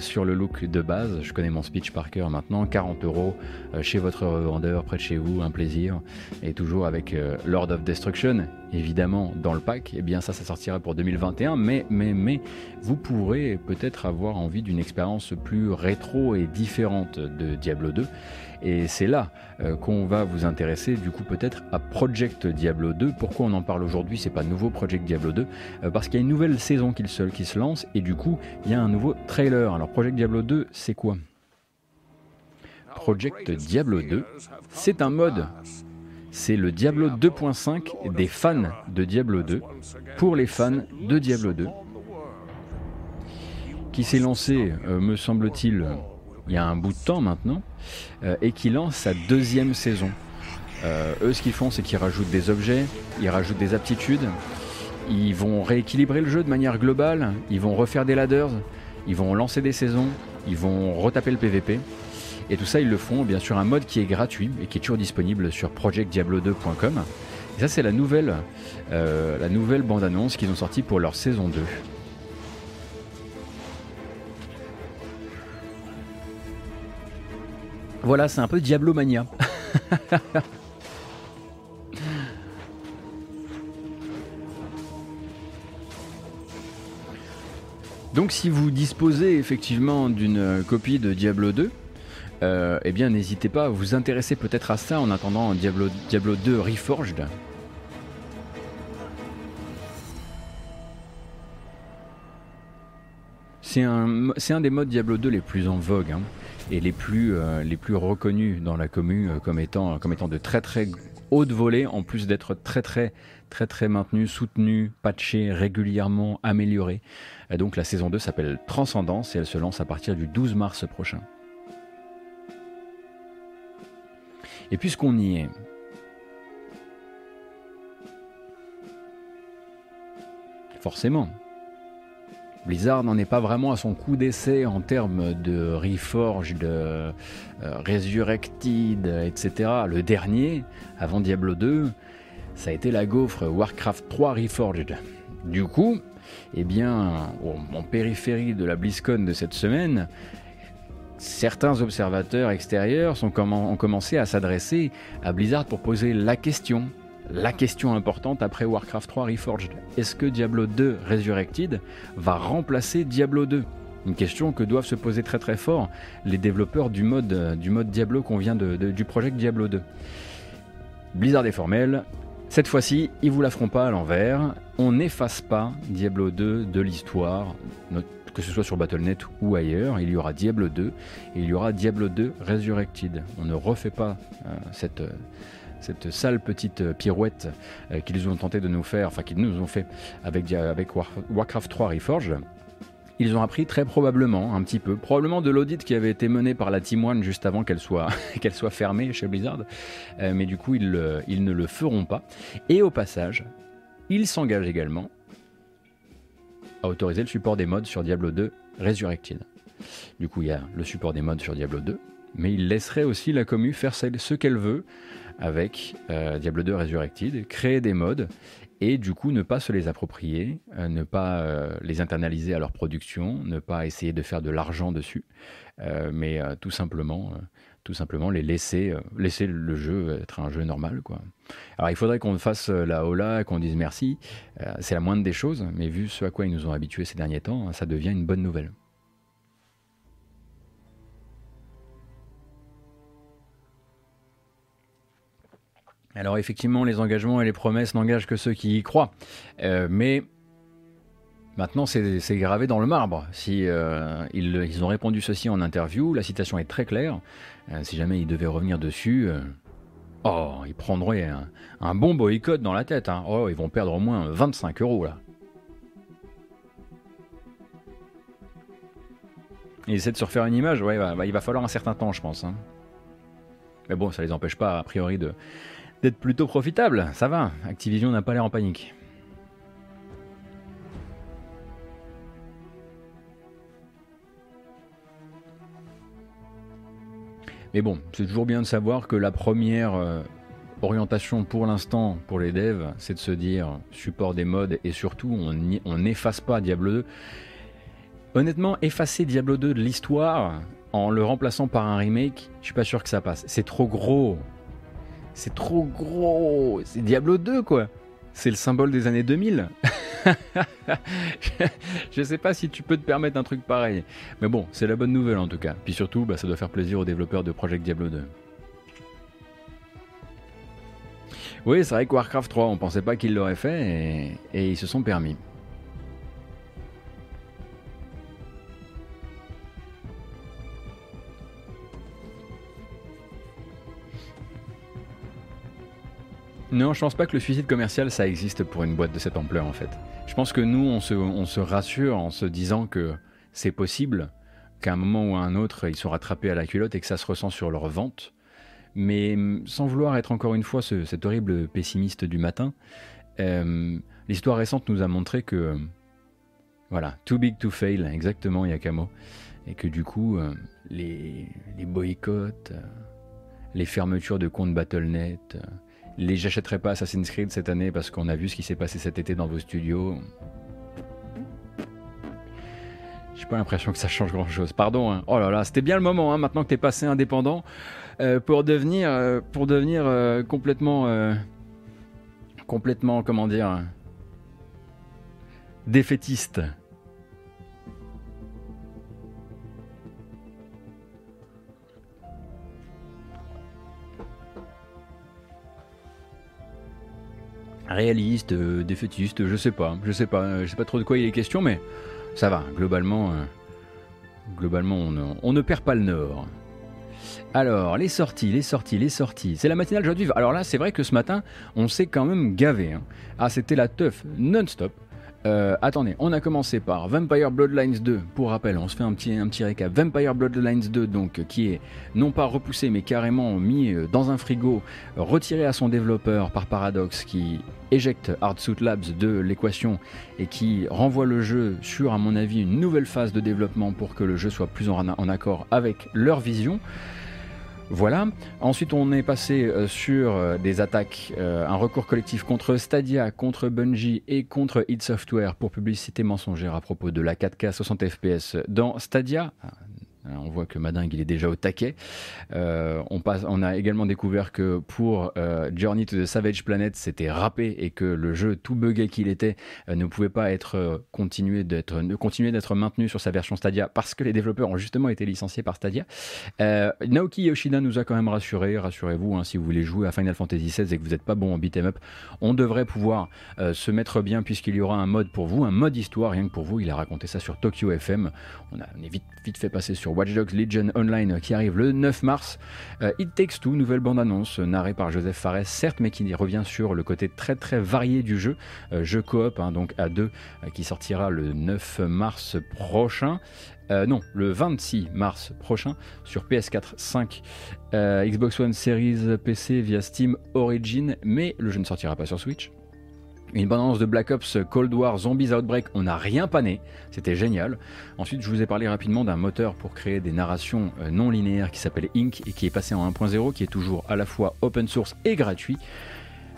S1: sur le look de base. Je connais mon speech par cœur maintenant, 40 euros chez votre revendeur, près de chez vous, un plaisir. Et toujours avec Lord of Destruction, évidemment dans le pack, eh bien ça, ça sortira pour 2021, mais, mais, mais vous pourrez peut-être avoir envie d'une expérience plus rétro et différente de Diablo 2. Et c'est là euh, qu'on va vous intéresser du coup peut-être à Project Diablo 2. Pourquoi on en parle aujourd'hui C'est pas nouveau Project Diablo 2 euh, Parce qu'il y a une nouvelle saison qui se, qui se lance et du coup il y a un nouveau trailer. Alors Project Diablo 2 c'est quoi? Project Diablo 2 c'est un mode c'est le Diablo 2.5 des fans de Diablo 2 pour les fans de Diablo 2 qui s'est lancé, euh, me semble-t-il, il y a un bout de temps maintenant, euh, et qui lance sa deuxième saison. Euh, eux, ce qu'ils font, c'est qu'ils rajoutent des objets, ils rajoutent des aptitudes, ils vont rééquilibrer le jeu de manière globale, ils vont refaire des ladders, ils vont lancer des saisons, ils vont retaper le PVP. Et tout ça, ils le font bien sûr un mode qui est gratuit et qui est toujours disponible sur projectdiablo2.com. Et ça, c'est la nouvelle, euh, la nouvelle bande-annonce qu'ils ont sortie pour leur saison 2. Voilà, c'est un peu Diablo Mania. <laughs> Donc si vous disposez effectivement d'une copie de Diablo 2, euh, eh bien n'hésitez pas à vous intéresser peut-être à ça en attendant Diablo, Diablo 2 Reforged. C'est un, un, des modes Diablo 2 les plus en vogue hein, et les plus, euh, les plus reconnus dans la commune euh, comme, étant, de très très haute volée, en plus d'être très très très très maintenu, soutenu, patché, régulièrement amélioré. Donc la saison 2 s'appelle Transcendance et elle se lance à partir du 12 mars prochain. Et puisqu'on y est, forcément, Blizzard n'en est pas vraiment à son coup d'essai en termes de Reforged, de euh, Resurrected, etc. Le dernier, avant Diablo 2, ça a été la gaufre Warcraft 3 Reforged. Du coup, eh bien, en périphérie de la BlizzCon de cette semaine, certains observateurs extérieurs ont commencé à s'adresser à Blizzard pour poser la question, la question importante après Warcraft 3 Reforged. Est-ce que Diablo 2 Resurrected va remplacer Diablo 2 Une question que doivent se poser très très fort les développeurs du mode, mode Diablo qu'on vient du projet Diablo 2. Blizzard est formel. Cette fois-ci, ils vous la feront pas à l'envers. On n'efface pas Diablo 2 de l'histoire que ce soit sur Battle.net ou ailleurs, il y aura Diablo 2 et il y aura Diablo 2 Resurrected. On ne refait pas euh, cette, euh, cette sale petite euh, pirouette qu'ils ont tenté de nous faire, enfin qu'ils nous ont fait avec, avec Warcraft 3 Reforged. Ils ont appris très probablement, un petit peu, probablement de l'audit qui avait été mené par la Team One juste avant qu'elle soit, <laughs> soit fermée chez Blizzard, mais du coup ils, ils ne le feront pas. Et au passage, ils s'engagent également à autoriser le support des mods sur Diablo 2 Resurrected. Du coup, il y a le support des mods sur Diablo 2, mais il laisserait aussi la commu faire ce qu'elle veut avec euh, Diablo 2 Resurrected, créer des mods et du coup ne pas se les approprier, euh, ne pas euh, les internaliser à leur production, ne pas essayer de faire de l'argent dessus, mais tout simplement tout simplement les laisser, laisser le jeu être un jeu normal. Quoi. Alors il faudrait qu'on fasse la hola, qu'on dise merci, c'est la moindre des choses, mais vu ce à quoi ils nous ont habitués ces derniers temps, ça devient une bonne nouvelle. Alors effectivement, les engagements et les promesses n'engagent que ceux qui y croient. Euh, mais maintenant, c'est gravé dans le marbre. Si euh, ils, ont répondu ceci en interview, la citation est très claire. Euh, si jamais ils devaient revenir dessus, oh, ils prendraient un, bon boycott dans la tête. Hein. Oh, ils vont perdre au moins 25 euros là. Ils essaient de se refaire une image, ouais, il va falloir un certain temps, je pense. Hein. Mais bon, ça les empêche pas, a priori, de, d'être plutôt profitable. Ça va, Activision n'a pas l'air en panique. Mais bon, c'est toujours bien de savoir que la première euh, orientation pour l'instant pour les devs, c'est de se dire support des modes et surtout on n'efface pas Diablo 2. Honnêtement, effacer Diablo 2 de l'histoire en le remplaçant par un remake, je suis pas sûr que ça passe. C'est trop gros. C'est trop gros. C'est Diablo 2, quoi. C'est le symbole des années 2000. <laughs> je sais pas si tu peux te permettre un truc pareil. Mais bon, c'est la bonne nouvelle en tout cas. Puis surtout, bah, ça doit faire plaisir aux développeurs de Project Diablo 2. Oui, c'est vrai que Warcraft 3, on pensait pas qu'ils l'auraient fait et ils se sont permis. Non, je pense pas que le suicide commercial, ça existe pour une boîte de cette ampleur en fait. Je pense que nous, on se, rassure en se disant que c'est possible qu'à un moment ou à un autre, ils sont rattrapés à la culotte et que ça se ressent sur leur vente. Mais mm, sans vouloir être encore une fois cet horrible pessimiste du matin, euh, l'histoire récente nous a montré que, voilà, too big to fail, exactement, Yakamo. Et que du coup, euh, les, les boycotts, euh, les fermetures de comptes Battle.net, les j'achèterai pas Assassin's Creed cette année parce qu'on a vu ce qui s'est passé cet été dans vos studios. J'ai pas l'impression que ça change grand chose. Pardon. Hein. Oh là là, c'était bien le moment hein, maintenant que t'es passé indépendant euh, pour devenir, euh, pour devenir euh, complètement, complètement, comment dire, défaitiste. Réaliste, euh, défaitiste, je sais pas, je sais pas, je sais pas trop de quoi il est question, mais ça va, globalement, euh, globalement on, ne perd pas le nord. Alors, les sorties, les sorties, les sorties. C'est la matinale joie de vivre. Alors là, c'est vrai que ce matin, on s'est quand même gavé. Hein. Ah, c'était la teuf non-stop. Euh, attendez, on a commencé par Vampire Bloodlines 2. Pour rappel, on se fait un petit, un petit récap. Vampire Bloodlines 2, donc, qui est non pas repoussé, mais carrément mis euh, dans un frigo, retiré à son développeur par Paradox, qui éjecte Hardsuit Labs de l'équation et qui renvoie le jeu sur, à mon avis, une nouvelle phase de développement pour que le jeu soit plus en accord avec leur vision. Voilà. Ensuite, on est passé euh, sur euh, des attaques, euh, un recours collectif contre Stadia, contre Bungie et contre id Software pour publicité mensongère à propos de la 4K 60 FPS dans Stadia. Euh, on voit que Madingue il est déjà au taquet. Euh, on, passe, on a également découvert que pour euh, Journey to the Savage Planet, c'était râpé et que le jeu, tout buggé qu'il était, ne pouvait pas être continué d'être, continuer d'être maintenu sur sa version Stadia parce que les développeurs ont justement été licenciés par Stadia. Naoki Yoshida nous a quand même rassuré. Rassurez-vous, hein, si vous voulez jouer à Final Fantasy XVI et que vous n'êtes pas bon en beat'em up, on devrait pouvoir se mettre bien puisqu'il y aura un mode pour vous, un mode histoire rien que pour vous. Il a raconté ça sur Tokyo FM. On, a, est vite, vite fait passer sur Watch Dogs Legion Online qui arrive le 9 mars. Euh, It Takes Two, nouvelle bande-annonce narrée par Joseph Fares, certes, mais qui revient sur le côté très très varié du jeu. Euh, jeu coop, hein, donc à deux, euh, qui sortira le 9 mars prochain. non, le 26 mars prochain sur PS4, 5, Xbox One Series, PC via Steam Origin, mais le jeu ne sortira pas sur Switch. Une bande de Black Ops Cold War Zombies Outbreak, on n'a rien pané, c'était génial. Ensuite, je vous ai parlé rapidement d'un moteur pour créer des narrations euh, non linéaires qui s'appelle Ink et qui est passé en 1.0, qui est toujours à la fois open source et gratuit.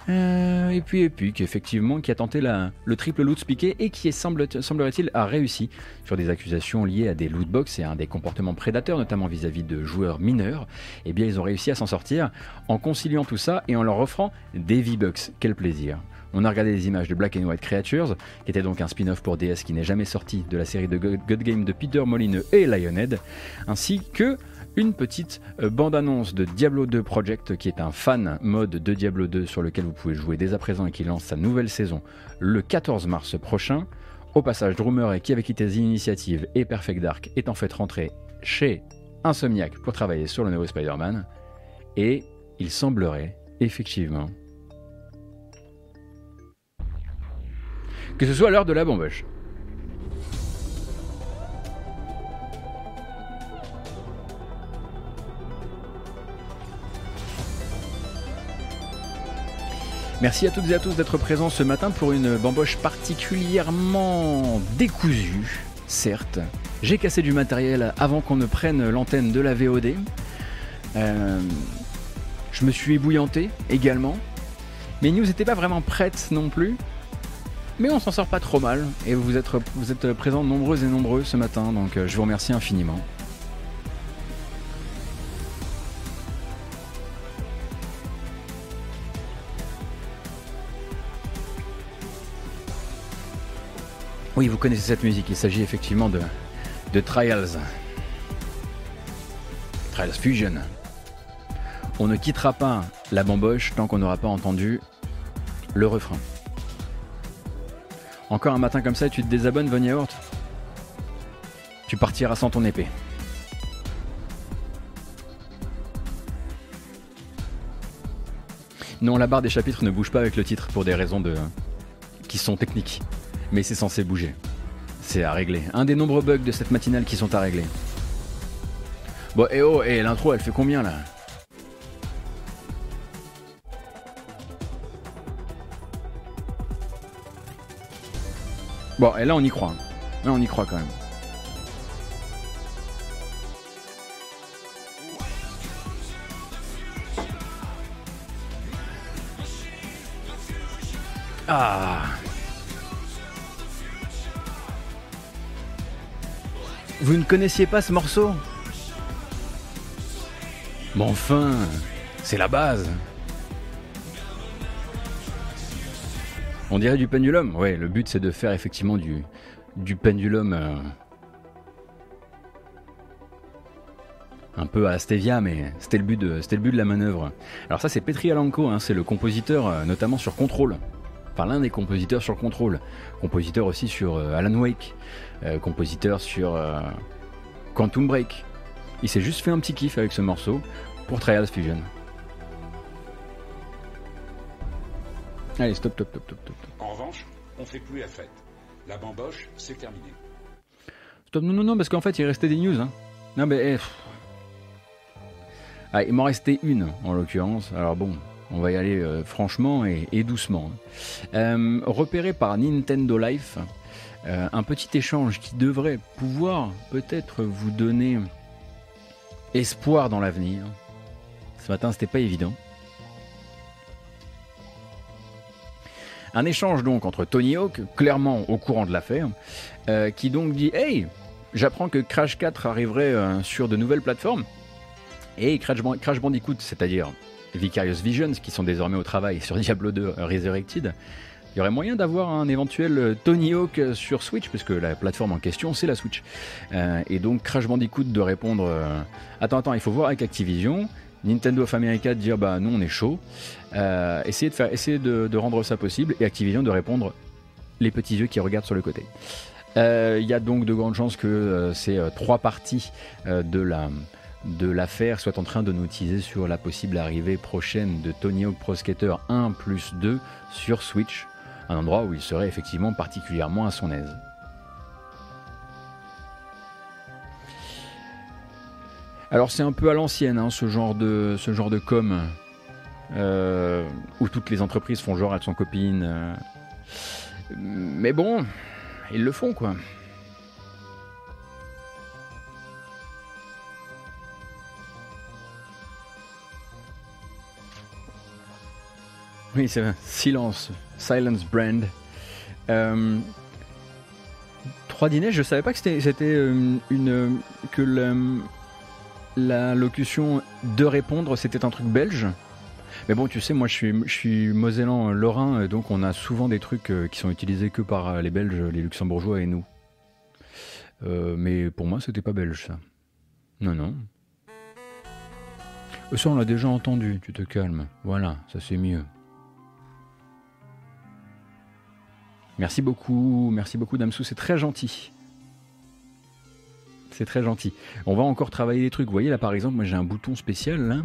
S1: Euh, et puis Epic, effectivement, qui a tenté la, le triple loot piqué et qui, semble, semblerait-il, a réussi sur des accusations liées à des lootbox et à des comportements prédateurs, notamment vis-à-vis de joueurs mineurs. Eh bien, ils ont réussi à s'en sortir en conciliant tout ça et en leur offrant des V-Bucks. Quel plaisir! On a regardé des images de Black and White Creatures, qui était donc un spin-off pour DS qui n'est jamais sorti de la série de God Game de Peter Molineux et Lionhead, ainsi que une petite euh, bande-annonce de Diablo 2 Project, qui est un fan mode de Diablo 2 sur lequel vous pouvez jouer dès à présent et qui lance sa nouvelle saison le 14 mars prochain. Au passage, Drummer, qui avait quitté The Initiative et Perfect Dark, est en fait rentré chez Insomniac pour travailler sur le nouveau Spider-Man. Et il semblerait, effectivement, que ce soit l'heure de la bamboche. Merci à toutes et à tous d'être présents ce matin pour une bamboche particulièrement décousue, certes. J'ai cassé du matériel avant qu'on ne prenne l'antenne de la VOD. Euh, je me suis ébouillanté également. Mes news n'étaient pas vraiment prêtes non plus. Mais on s'en sort pas trop mal. Et vous êtes, vous êtes présents nombreux et nombreux ce matin. Donc euh, je vous remercie infiniment. Oui, vous connaissez cette musique, il s'agit effectivement de, de Trials. Trials Fusion. On ne quittera pas la bamboche tant qu'on n'aura pas entendu le refrain. Encore un matin comme ça, tu te désabonnes, Von Yaourt Tu partiras sans ton épée. Non, la barre des chapitres ne bouge pas avec le titre pour des raisons de... qui sont techniques mais c'est censé bouger. C'est à régler. Un des nombreux bugs de cette matinale qui sont à régler. Bon, et oh, et l'intro, elle fait combien là? Bon, et là on y croit. Là on y croit quand même. Ah Vous ne connaissiez pas ce morceau? Mais enfin, c'est la base. On dirait du pendulum. Ouais, le but c'est de faire effectivement du, du pendulum euh, un peu à Stevia, mais c'était le but de, la manœuvre. Alors ça c'est Petri Alanko, hein, c'est le compositeur euh, notamment sur Control. Enfin l'un des compositeurs sur Control. Compositeur aussi sur euh, Alan Wake. Compositeur sur Quantum Break. Il s'est juste fait un petit kiff avec ce morceau pour Trials Fusion. Allez, stop, stop, stop, stop, stop.
S2: En revanche, on fait plus la fête. La bamboche, c'est terminé.
S1: Stop, non, non, non, parce qu'en fait, il restait des news. Hein. Non, mais. Eh, ah, il m'en restait une, en l'occurrence. Alors bon, on va y aller euh, franchement et, doucement. repéré par Nintendo Life, euh, un petit échange qui devrait pouvoir peut-être vous donner espoir dans l'avenir. Ce matin, c'était pas évident. Un échange donc entre Tony Hawk, clairement au courant de l'affaire, euh, qui donc dit Hey, j'apprends que Crash 4 arriverait euh, sur de nouvelles plateformes. Et Crash, Bandicoot, c'est-à-dire Vicarious Visions, qui sont désormais au travail sur Diablo 2 Resurrected, il y aurait moyen d'avoir un éventuel euh, Tony Hawk sur Switch, puisque la plateforme en question, c'est la Switch. Et donc Crash Bandicoot de répondre Attends, attends, il faut voir avec Activision. Nintendo of America de dire Bah, nous, on est chaud. essayer de, faire, essayer de, rendre ça possible. Et Activision de répondre Les petits yeux qui regardent sur le côté. Il y a donc de grandes chances que ces trois parties de la de l'affaire soient en train de nous teaser sur la possible arrivée prochaine de Tony Hawk Pro Skater 1 plus 2 sur Switch un endroit où il serait effectivement particulièrement à son aise. Alors c'est un peu à l'ancienne hein, ce, genre de, ce genre de com euh, où toutes les entreprises font genre à son copine. Euh. mais bon, ils le font quoi. Oui, c'est silence, silence brand. Euh, trois dîners, je savais pas que c'était euh, une que la locution de répondre c'était un truc belge. Mais bon, tu sais, moi je suis, mosellan lorrain, donc on a souvent des trucs qui sont utilisés que par les Belges, les Luxembourgeois et nous. mais pour moi, c'était pas belge ça. Non, non. Ça, on l'a déjà entendu, tu te calmes. Voilà, ça c'est mieux. Merci beaucoup, merci beaucoup Damsou, c'est très gentil. C'est très gentil. On va encore travailler des trucs. Vous voyez là par exemple, moi j'ai un bouton spécial.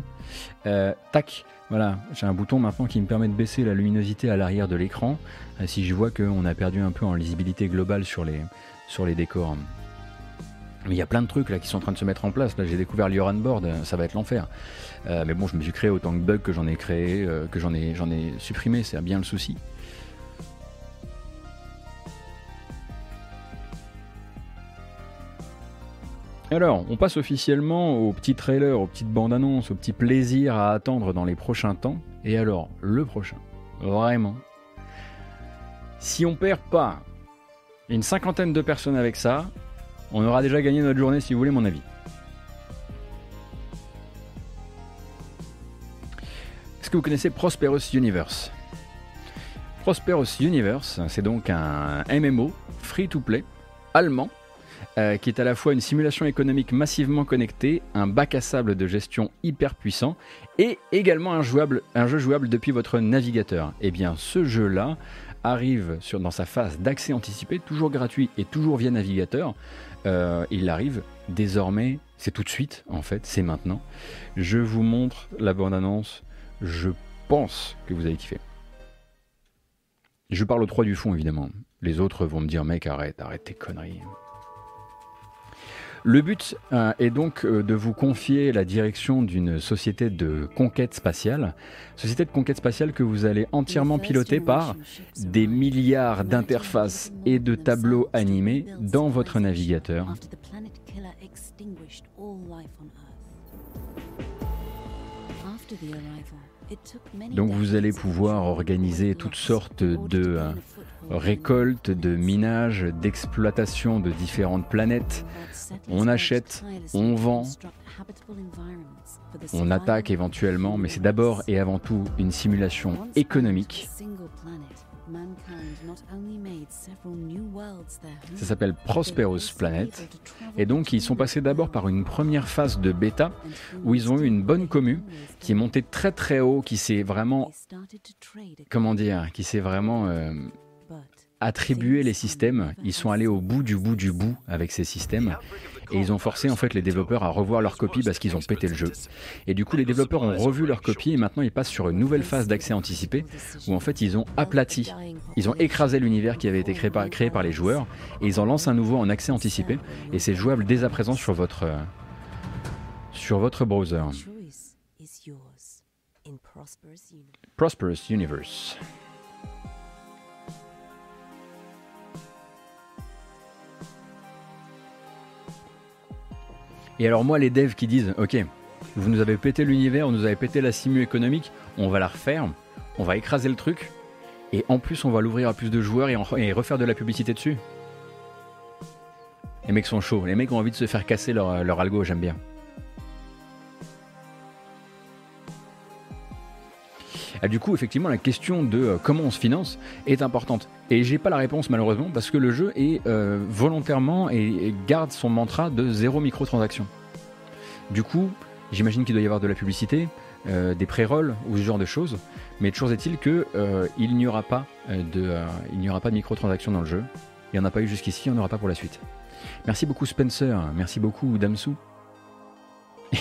S1: Euh, tac, voilà, j'ai un bouton maintenant qui me permet de baisser la luminosité à l'arrière de l'écran. Euh, si je vois qu'on a perdu un peu en lisibilité globale sur les, sur décors. Mais il y a plein de trucs là qui sont en train de se mettre en place. Là, j'ai découvert l'Uran Board, ça va être l'enfer. Euh, mais bon, je me suis créé autant de bugs que j'en ai créé, euh, que j'en ai supprimé, c'est bien le souci. Alors, on passe officiellement au petit trailer, aux petites bandes annonces, au petit plaisir à attendre dans les prochains temps. Et alors, le prochain, vraiment. Si on perd pas une cinquantaine de personnes avec ça, on aura déjà gagné notre journée si vous voulez mon avis. Est-ce que vous connaissez Prosperous Universe? Prosperous Universe, c'est donc un MMO free-to-play allemand euh, qui est à la fois une simulation économique massivement connectée, un bac à sable de gestion hyper puissant et également un, jeu jouable depuis votre navigateur. Et eh bien ce jeu-là arrive dans sa phase d'accès anticipé, toujours gratuit et toujours via navigateur, euh, il arrive désormais, c'est tout de suite en fait, c'est maintenant. Je vous montre la bande-annonce, je pense que vous allez kiffer. Je parle aux trois du fond évidemment. Les autres vont me dire mec arrête, arrête tes conneries. Le but euh, est donc euh, de vous confier la direction d'une société de conquête spatiale, société de conquête spatiale que vous allez entièrement piloter par des milliards d'interfaces et de tableaux animés dans votre navigateur. Donc vous allez pouvoir organiser toutes sortes de euh, récoltes, de minages, d'exploitation de différentes planètes. On achète, on vend, on attaque éventuellement, mais c'est d'abord et avant tout une simulation économique ça s'appelle Prosperous Planet. Et donc ils sont passés d'abord par une première phase de bêta où ils ont eu une bonne commu qui est montée très très haut, qui s'est vraiment, comment dire, qui s'est vraiment euh, attribué les systèmes. Ils sont allés au bout du bout du bout avec ces systèmes et ils ont forcé en fait les développeurs à revoir leur copie parce qu'ils ont pété le jeu. Et du coup, les développeurs ont revu leur copie et maintenant ils passent sur une nouvelle phase d'accès anticipé où en fait ils ont aplati, ils ont écrasé l'univers qui avait été créé par, créé par les joueurs et ils en lancent un nouveau en accès anticipé et c'est jouable dès à présent sur votre sur votre browser. Prosperous Universe. Et alors moi, les devs qui disent, ok, vous nous avez pété l'univers, vous nous avez pété la simu économique, on va la refaire, on va écraser le truc, et en plus on va l'ouvrir à plus de joueurs et, refaire de la publicité dessus. Les mecs sont chauds, les mecs ont envie de se faire casser leur, leur algo, j'aime bien. Du coup, effectivement, la question de euh, comment on se finance est importante. Et j'ai pas la réponse malheureusement parce que le jeu est euh, volontairement et, garde son mantra de zéro microtransaction. Du coup, j'imagine qu'il doit y avoir de la publicité, euh, des pré-rolls ou ce genre de choses. Mais toujours est-il que il n'y aura pas de, il n'y aura pas de microtransactions dans le jeu. Il n'y en a pas eu jusqu'ici, il n'y en aura pas pour la suite. Merci beaucoup Spencer, merci beaucoup Damsou. <laughs>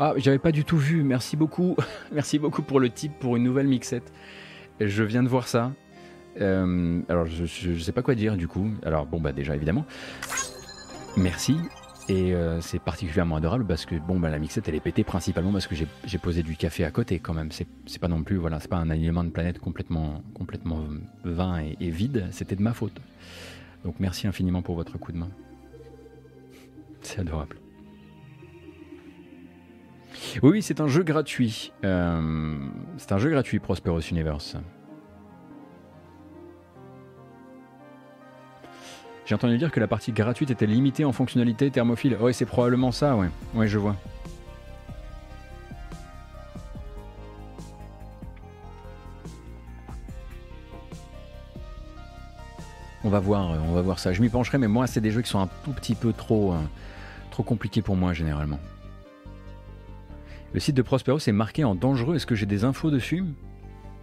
S1: Ah, j'avais pas du tout vu. Merci beaucoup. <laughs> Merci beaucoup pour le tip pour une nouvelle mixette. Je viens de voir ça. Euh, alors, je, sais pas quoi dire du coup. Alors, bon, bah, déjà, évidemment. Merci. Et euh, c'est particulièrement adorable parce que bon bah la mixette elle est pétée principalement parce que j'ai posé du café à côté quand même. C'est pas non plus voilà c'est pas un aliment de planète complètement complètement vain et vide. C'était de ma faute. Donc merci infiniment pour votre coup de main. C'est adorable. Oui, oui, c'est un jeu gratuit. Euh, c'est un jeu gratuit, Prosperous Universe. J'ai entendu dire que la partie gratuite était limitée en fonctionnalité thermophile. Ouais, c'est probablement ça, ouais. Ouais, je vois. On va voir, on va voir ça. Je m'y pencherai, mais moi, c'est des jeux qui sont un tout petit peu trop, euh, trop compliqués pour moi généralement. Le site de Prospero est marqué en dangereux. Est-ce que j'ai des infos dessus?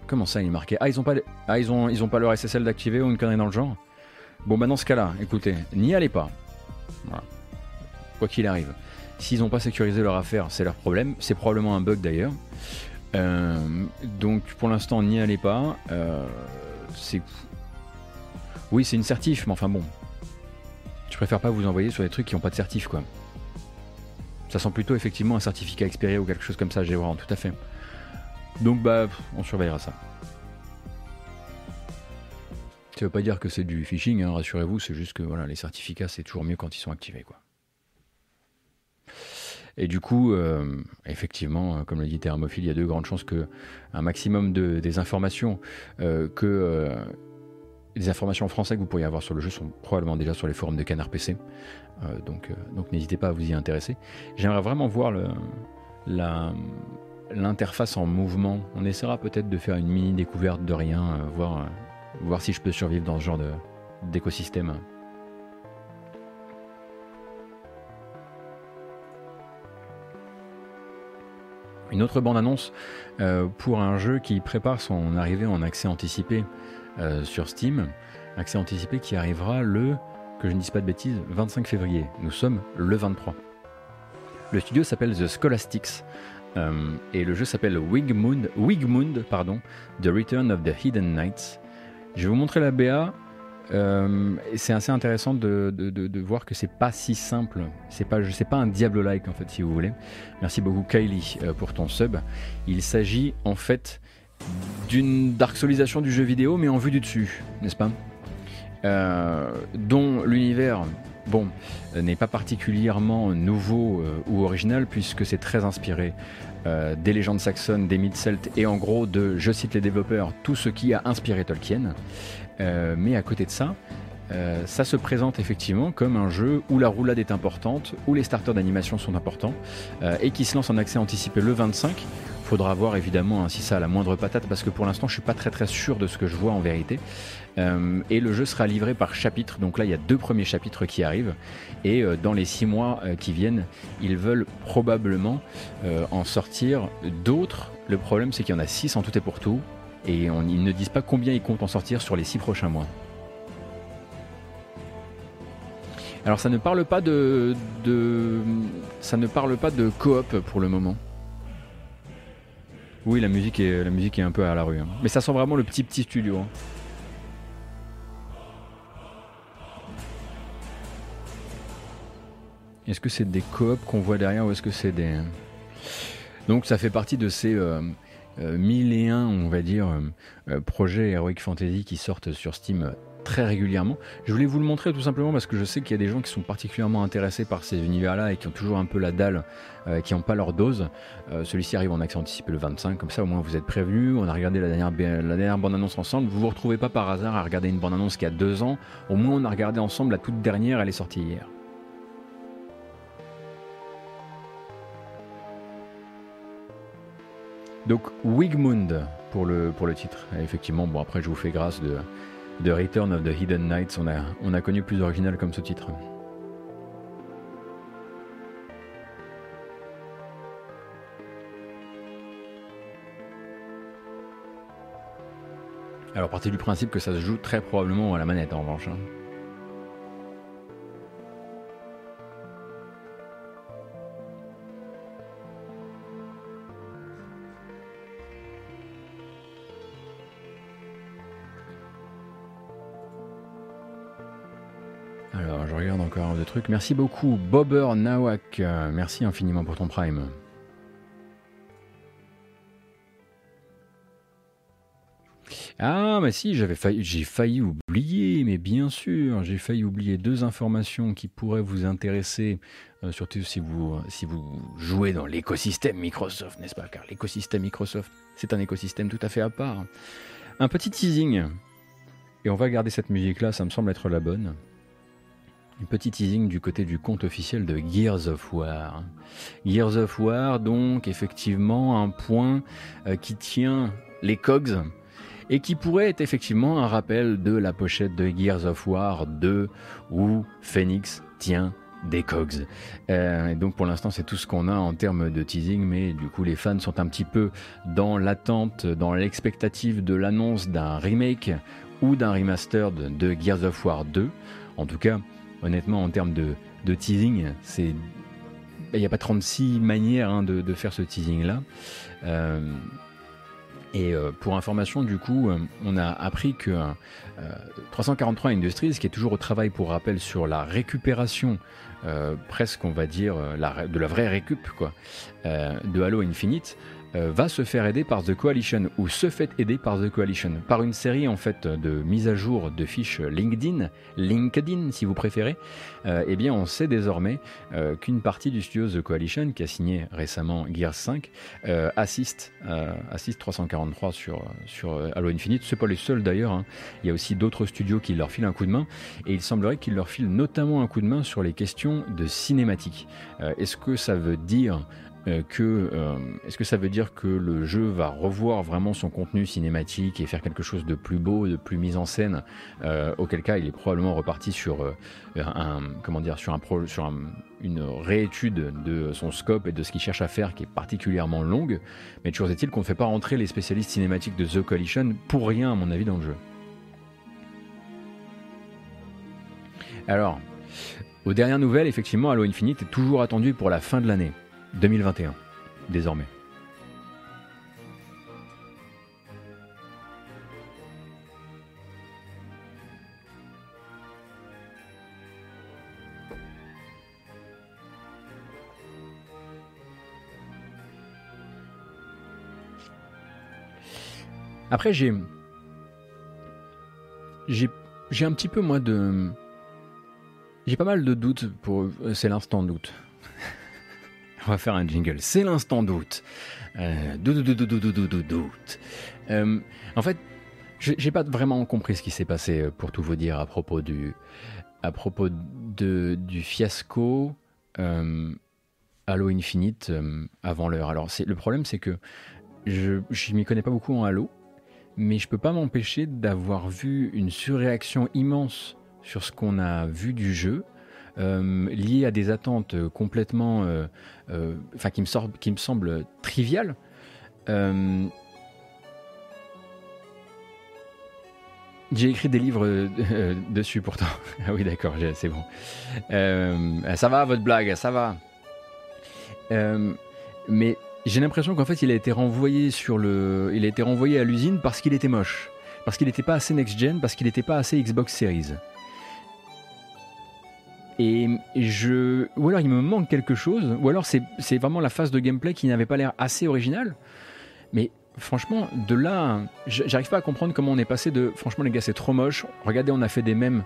S1: Comment ça, il est marqué? Ah, ils ont pas, ah, ils ont, ils pas leur SSL d'activer ou une connerie dans le genre? Bon, bah dans ce cas-là, écoutez, n'y allez pas. Quoi qu'il arrive. S'ils n'ont pas sécurisé leur affaire, c'est leur problème. C'est probablement un bug d'ailleurs. Euh, donc pour l'instant, n'y allez pas. Euh, c'est. Oui, c'est une certif, mais enfin bon. Je préfère pas vous envoyer sur des trucs qui n'ont pas de certif, quoi. Ça sent plutôt effectivement un certificat expiré ou quelque chose comme ça, j'ai voir, tout à fait. Donc bah, on surveillera ça. Ça veut pas dire que c'est du phishing, hein, rassurez-vous, c'est juste que voilà, les certificats c'est toujours mieux quand ils sont activés. Quoi. Et du coup, euh, effectivement, euh, comme l'a dit Thermophile, il y a de grandes chances que un maximum de, des informations euh, que les informations françaises que vous pourriez avoir sur le jeu sont probablement déjà sur les forums de Canard PC. donc, donc n'hésitez pas à vous y intéresser. J'aimerais vraiment voir l'interface en mouvement. On essaiera peut-être de faire une mini découverte de rien, voir voir si je peux survivre dans ce genre d'écosystème. Une autre bande-annonce euh, pour un jeu qui prépare son arrivée en accès anticipé euh, sur Steam. Accès anticipé qui arrivera le, que je ne dise pas de bêtises, 25 février. Nous sommes le 23. Le studio s'appelle The Scholastics euh, et le jeu s'appelle Wigmund, Wigmund pardon, The Return of the Hidden Knights. Je vais vous montrer la BA. Euh, c'est assez intéressant de, voir que c'est pas si simple. C'est pas, sais pas un Diablo-like en fait, si vous voulez. Merci beaucoup Kylie pour ton sub. Il s'agit en fait d'une Dark Soulisation du jeu vidéo, mais en vue du dessus, n'est-ce pas? Euh, Dont l'univers, bon, n'est pas particulièrement nouveau ou original puisque c'est très inspiré euh, des légendes saxonnes, des mythes celtes et en gros de, je cite les développeurs, tout ce qui a inspiré Tolkien. Euh, mais à côté de ça, euh, ça se présente effectivement comme un jeu où la roulade est importante, où les starters d'animation sont importants et qui se lance en accès anticipé le 25. Faudra voir évidemment hein, si ça a la moindre patate parce que pour l'instant je suis pas très très sûr de ce que je vois en vérité. Euh, et le jeu sera livré par chapitre. Donc là, il y a deux premiers chapitres qui arrivent. Et euh, dans les six mois euh, qui viennent, ils veulent probablement en sortir d'autres. Le problème, c'est qu'il y en a six en tout et pour tout. Et ils ne disent pas combien ils comptent en sortir sur les six prochains mois. Alors ça ne parle pas de, ça ne parle pas de coop pour le moment. Oui, la musique est la musique est un peu à la rue, hein. mais ça sent vraiment le petit petit studio. Hein. Est-ce que c'est des coops qu'on voit derrière ou est-ce que c'est des... Donc ça fait partie de ces euh, euh, mille et un, on va dire, euh, projets Heroic Fantasy qui sortent sur Steam très régulièrement. Je voulais vous le montrer tout simplement parce que je sais qu'il y a des gens qui sont particulièrement intéressés par ces univers-là et qui ont toujours un peu la dalle, qui n'ont pas leur dose. Celui-ci arrive en accès anticipé le 25, comme ça au moins vous êtes prévenus. On a regardé la dernière, la dernière bande-annonce ensemble. Vous vous retrouvez pas par hasard à regarder une bande-annonce qui a deux ans. Au moins on a regardé ensemble la toute dernière, elle est sortie hier. Donc Wigmund pour le, pour le titre. effectivement, bon après je vous fais grâce de, de Return of the Hidden Knights. On a, on a connu plus original comme ce titre. Alors partez du principe que ça se joue très probablement à la manette en revanche. Hein. Encore de trucs. Merci beaucoup, Bobber Nawak. Merci infiniment pour ton prime. Ah, mais si, j'avais failli, j'ai failli oublier, mais bien sûr, j'ai failli oublier deux informations qui pourraient vous intéresser, euh, surtout si vous, si vous jouez dans l'écosystème Microsoft, n'est-ce pas? Car l'écosystème Microsoft, c'est un écosystème tout à fait à part. Un petit teasing, et on va garder cette musique-là, ça me semble être la bonne. Petit teasing du côté du compte officiel de Gears of War. Gears of War, donc effectivement un point euh, qui tient les cogs et qui pourrait être effectivement un rappel de la pochette de Gears of War 2 où Phoenix tient des cogs. Euh, et donc pour l'instant c'est tout ce qu'on a en termes de teasing, mais du coup les fans sont un petit peu dans l'attente, dans l'expectative de l'annonce d'un remake ou d'un remaster de, Gears of War 2. En tout cas, honnêtement en termes de, teasing, c'est il n'y a pas 36 manières hein, de, faire ce teasing là. Euh, et euh, pour information, du coup, euh, on a appris que 343 euh, Industries, qui est toujours au travail pour rappel sur la récupération, presque on va dire, de la vraie récup quoi, de Halo Infinite, euh, va se faire aider par The Coalition ou se fait aider par The Coalition par une série en fait de mise à jour de fiches LinkedIn, LinkedIn si vous préférez. Euh, eh bien, on sait désormais euh, qu'une partie du studio The Coalition qui a signé récemment Gears 5 assiste, assiste 343 sur sur Halo Infinite. C'est pas les seuls d'ailleurs. Hein. Il y a aussi d'autres studios qui leur filent un coup de main et il semblerait qu'ils leur filent notamment un coup de main sur les questions de cinématique. Est-ce que ça veut dire que euh, est-ce que ça veut dire que le jeu va revoir vraiment son contenu cinématique et faire quelque chose de plus beau, de plus mis en scène euh, Auquel cas, il est probablement reparti sur une réétude de son scope et de ce qu'il cherche à faire, qui est particulièrement longue. Mais toujours est-il qu'on ne fait pas rentrer les spécialistes cinématiques de The Coalition pour rien, à mon avis, dans le jeu. Alors, aux dernières nouvelles, effectivement, Halo Infinite est toujours attendu pour la fin de l'année. 2021, désormais. Après, j'ai. J'ai un petit peu, moi, de. J'ai pas mal de doutes pour. Euh, c'est l'instant doute. <laughs> On va faire un jingle. C'est l'instant doute. Euh, doute, euh, en fait, j'ai pas vraiment compris ce qui s'est passé euh, pour tout vous dire à propos du, à propos de, du fiasco euh, Halo Infinite avant l'heure. Alors, le problème, c'est que je, je m'y connais pas beaucoup en Halo, mais je peux pas m'empêcher d'avoir vu une surréaction immense sur ce qu'on a vu du jeu euh, lié à des attentes complètement, euh, euh, enfin qui me qui me semblent triviales. J'ai écrit des livres <laughs> dessus pourtant. ah oui, d'accord, c'est bon. ça va, votre blague, ça va. mais j'ai l'impression qu'en fait, il a été renvoyé sur le, il a été renvoyé à l'usine parce qu'il était moche, parce qu'il n'était pas assez next gen, parce qu'il n'était pas assez Xbox Series. Et je. Ou alors il me manque quelque chose, ou alors c'est vraiment la phase de gameplay qui n'avait pas l'air assez originale. Mais franchement, de là, j'arrive pas à comprendre comment on est passé de. Franchement, les gars, c'est trop moche. Regardez, on a fait des mèmes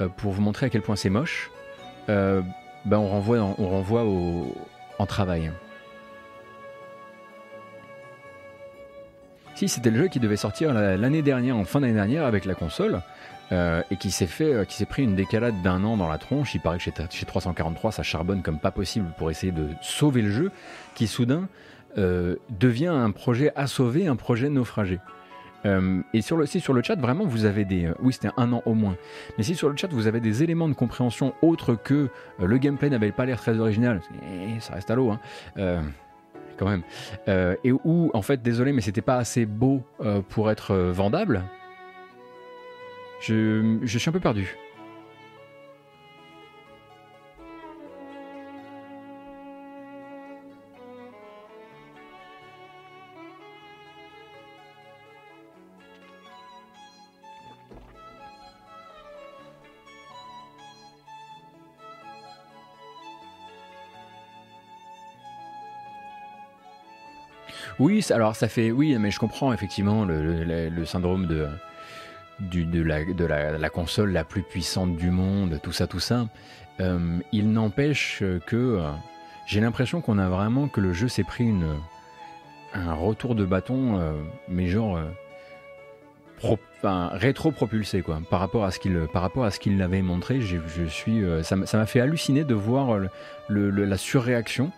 S1: euh, pour vous montrer à quel point c'est moche. Euh, ben on renvoie, on renvoie au, en travail. Si c'était le jeu qui devait sortir l'année dernière, en fin d'année dernière, avec la console, euh, et qui s'est fait, euh, qui s'est pris une décalade d'un an dans la tronche. Il paraît que chez, chez 343, ça charbonne comme pas possible pour essayer de sauver le jeu, qui soudain euh, devient un projet à sauver, un projet naufragé. et sur si sur le chat, vraiment, vous avez des. oui, c'était un an au moins. Mais si sur le chat, vous avez des éléments de compréhension autres que le gameplay n'avait pas l'air très original, eh, ça reste à l'eau, hein, quand même. et où, en fait, désolé, mais c'était pas assez beau pour être vendable. Je, suis un peu perdu. Oui, alors ça fait. Oui, mais je comprends effectivement le syndrome de, de, la, console la plus puissante du monde, tout ça, tout ça. Euh, il n'empêche que euh, j'ai l'impression qu'on a vraiment que le jeu s'est pris une, un retour de bâton, euh, mais genre rétro-propulsé quoi, par rapport à ce qu'il par montré. Je suis, ça m'a fait halluciner de voir la surréaction.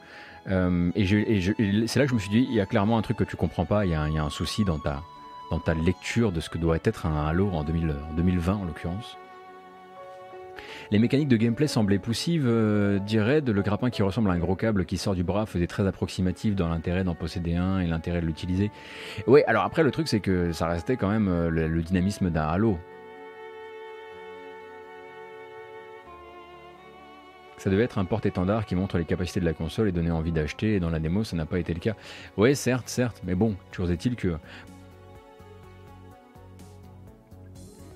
S1: et, c'est là que je me suis dit, il y a clairement un truc que tu comprends pas, il y a un souci dans ta, dans ta lecture de ce que doit être un Halo en, 2020 en l'occurrence. Les mécaniques de gameplay semblaient poussives, euh, dirait de le grappin qui ressemble à un gros câble qui sort du bras faisait très approximatif dans l'intérêt d'en posséder un et l'intérêt de l'utiliser. Oui, alors après le truc c'est que ça restait quand même euh, le, dynamisme d'un Halo. Ça devait être un porte-étendard qui montre les capacités de la console et donner envie d'acheter, et dans la démo ça n'a pas été le cas. Ouais certes, certes, mais bon, toujours est-il que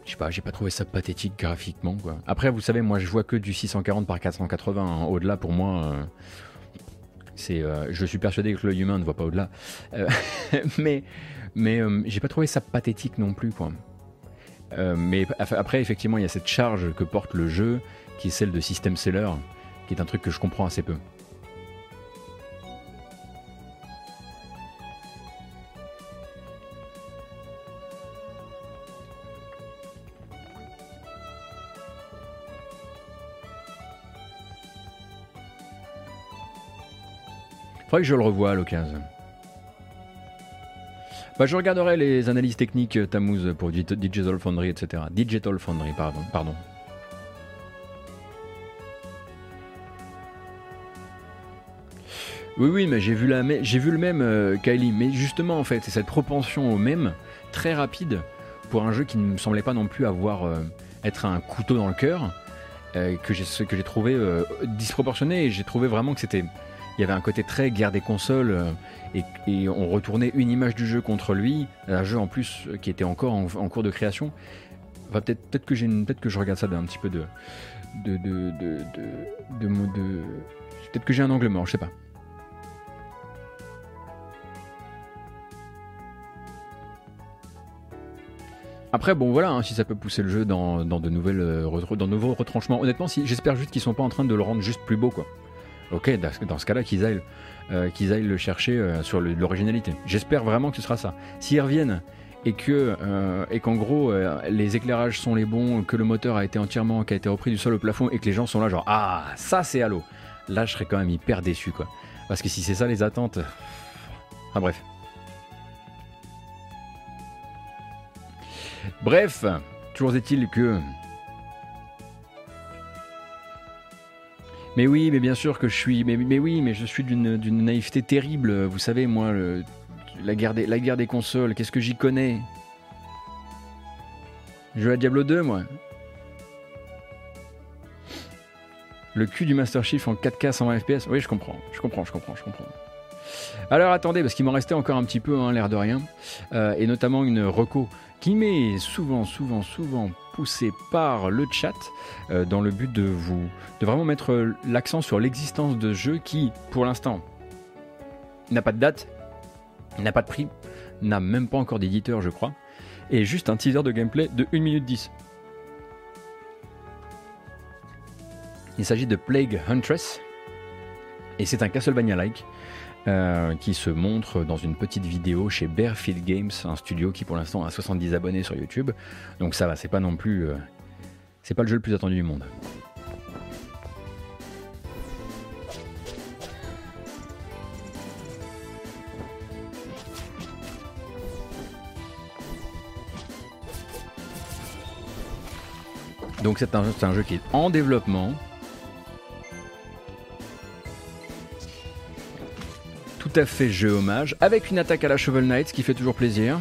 S1: je sais pas, j'ai pas trouvé ça pathétique graphiquement. Quoi. Après, vous savez, moi je vois que du 640 par 480. Hein. Au-delà, pour moi, euh, c'est, euh, je suis persuadé que l'œil humain ne voit pas au-delà. Euh, <laughs> mais mais j'ai pas trouvé ça pathétique non plus. Quoi. mais après, effectivement, il y a cette charge que porte le jeu, qui est celle de system seller, qui est un truc que je comprends assez peu. Que je le revoie à l'occasion. Bah, je regarderai les analyses techniques euh, Tamouz pour Digital Foundry, etc. Digital Foundry, pardon. pardon. Oui, oui, mais j'ai vu, le même, euh, Kylie. Mais justement, en fait, c'est cette propension au même, très rapide, pour un jeu qui ne me semblait pas non plus avoir euh, être un couteau dans le cœur, j'ai, que j'ai trouvé disproportionné. Et j'ai trouvé vraiment que c'était il y avait un côté très guerre des consoles euh, et, on retournait une image du jeu contre lui, un jeu en plus euh, qui était encore en, cours de création. peut-être peut que j'ai peut-être que je regarde ça d'un petit peu de de de peut-être que j'ai un angle mort, je sais pas. Après, bon voilà, hein, si ça peut pousser le jeu dans, de euh, dans de nouveaux retranchements. Honnêtement, si, j'espère juste qu'ils sont pas en train de le rendre juste plus beau. Ok, dans ce cas-là, qu'ils aillent, euh, qu'ils aillent le chercher euh, sur l'originalité. J'espère vraiment que ce sera ça. S'ils reviennent et que euh, et qu'en gros les éclairages sont les bons, que le moteur a été entièrement, qui a été repris du sol au plafond et que les gens sont là genre ah ça c'est Halo. Là je serais quand même hyper déçu quoi. Parce que si c'est ça les attentes, enfin bref. Bref, toujours est-il que Mais oui, mais bien sûr que je suis. Mais, oui, mais je suis d'une naïveté terrible. Vous savez, moi, la, guerre des, la guerre des consoles, qu'est-ce que j'y connais? Je joue à Diablo 2, moi. Le cul du Master Chief en 4K 120 FPS Oui, je comprends, je comprends, je comprends, je comprends. Alors attendez, parce qu'il m'en restait encore un petit peu, hein, l'air de rien, euh, et notamment une reco qui m'est souvent, souvent, souvent poussé par le chat euh, dans le but de vous de vraiment mettre l'accent sur l'existence de jeux qui, pour l'instant, n'a pas de date, n'a pas de prix, n'a même pas encore d'éditeur, je crois, et juste un teaser de gameplay de 1 minute 10. Il s'agit de Plague Huntress, et c'est un Castlevania-like euh, qui se montre dans une petite vidéo chez Bearfield Games, un studio qui pour l'instant a 70 abonnés sur YouTube. Donc ça va, c'est pas non plus. Euh, c'est pas le jeu le plus attendu du monde. Donc c'est un, jeu qui est en développement, à fait jeu hommage, avec une attaque à la Shovel Knight, ce qui fait toujours plaisir.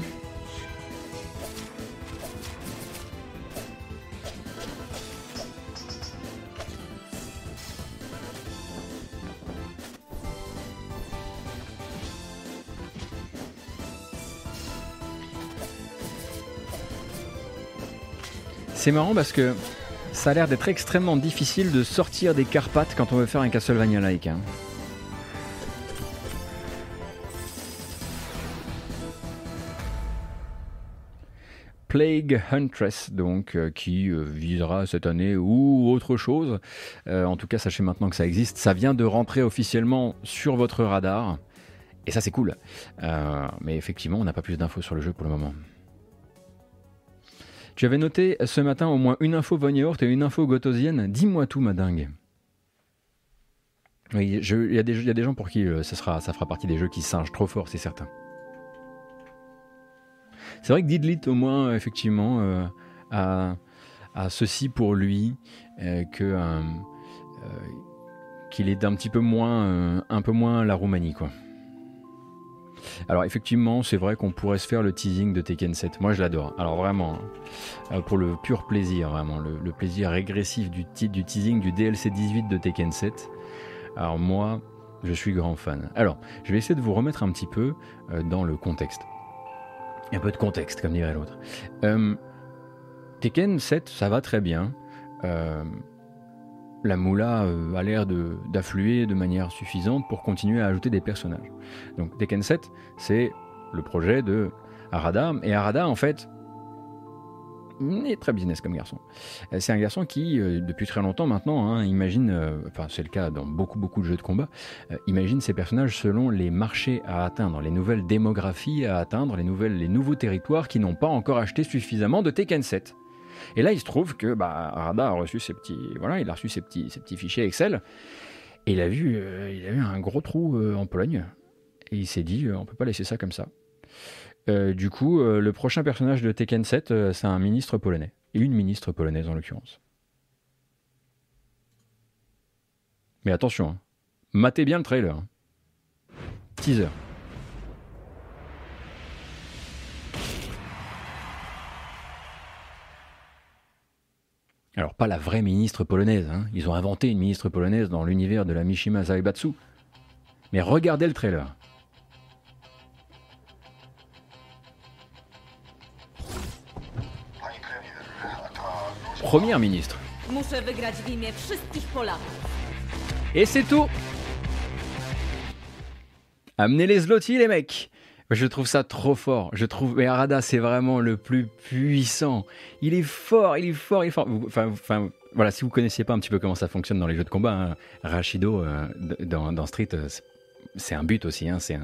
S1: C'est marrant parce que ça a l'air d'être extrêmement difficile de sortir des Carpates quand on veut faire un Castlevania-like. Hein. Plague Huntress, donc qui visera cette année ou autre chose. en tout cas, sachez maintenant que ça existe. Ça vient de rentrer officiellement sur votre radar. Et ça, c'est cool. mais effectivement, on n'a pas plus d'infos sur le jeu pour le moment. Tu avais noté ce matin au moins une info Von et une info Gotosienne. Dis-moi tout, ma dingue. Il y, a des gens pour qui ça, ça fera partie des jeux qui singent trop fort, c'est certain. C'est vrai que Didlit, au moins, euh, effectivement, euh, a, ceci pour lui, euh, que qu'il est un petit peu moins, un peu moins la Roumanie, quoi. Alors effectivement, c'est vrai qu'on pourrait se faire le teasing de Tekken 7. Moi, je l'adore. Alors vraiment, hein, pour le pur plaisir, vraiment, le, plaisir régressif du, du teasing du DLC 18 de Tekken 7. Alors moi, je suis grand fan. Alors, je vais essayer de vous remettre un petit peu dans le contexte. Un peu de contexte, comme dirait l'autre. Euh, Tekken 7, ça va très bien. Euh, la moula euh, a l'air d'affluer de, manière suffisante pour continuer à ajouter des personnages. Donc Tekken 7, c'est le projet de Arada. Et Arada, en fait, est très business comme garçon. Euh, c'est un garçon qui, euh, depuis très longtemps maintenant, hein, imagine, euh, enfin c'est le cas dans beaucoup beaucoup de jeux de combat, imagine ses personnages selon les marchés à atteindre, les nouvelles démographies à atteindre, les, nouvelles, les nouveaux territoires qui n'ont pas encore acheté suffisamment de Tekken 7. Et là, il se trouve que bah, Arada a reçu ses petits, voilà, il a reçu petits, petits fichiers Excel et il a vu, il a vu un gros trou en Pologne et il s'est dit, on peut pas laisser ça comme ça. Euh, du coup, euh, le prochain personnage de Tekken 7, euh, c'est un ministre polonais. Et une ministre polonaise en l'occurrence. Mais attention, hein. matez bien le trailer. Hein. Teaser. Alors pas la vraie ministre polonaise, hein. ils ont inventé une ministre polonaise dans l'univers de la Mishima Zaibatsu. Mais regardez le trailer. Première ministre. Et c'est tout. Amenez les zloty les mecs. Je trouve ça trop fort. Je trouve mais Arada c'est vraiment le plus puissant. Il est fort, il est fort, il est fort. Enfin, enfin voilà, si vous connaissiez pas un petit peu comment ça fonctionne dans les jeux de combat, hein, Rashido euh, dans, dans, Street, euh, c'est un but aussi, hein, c'est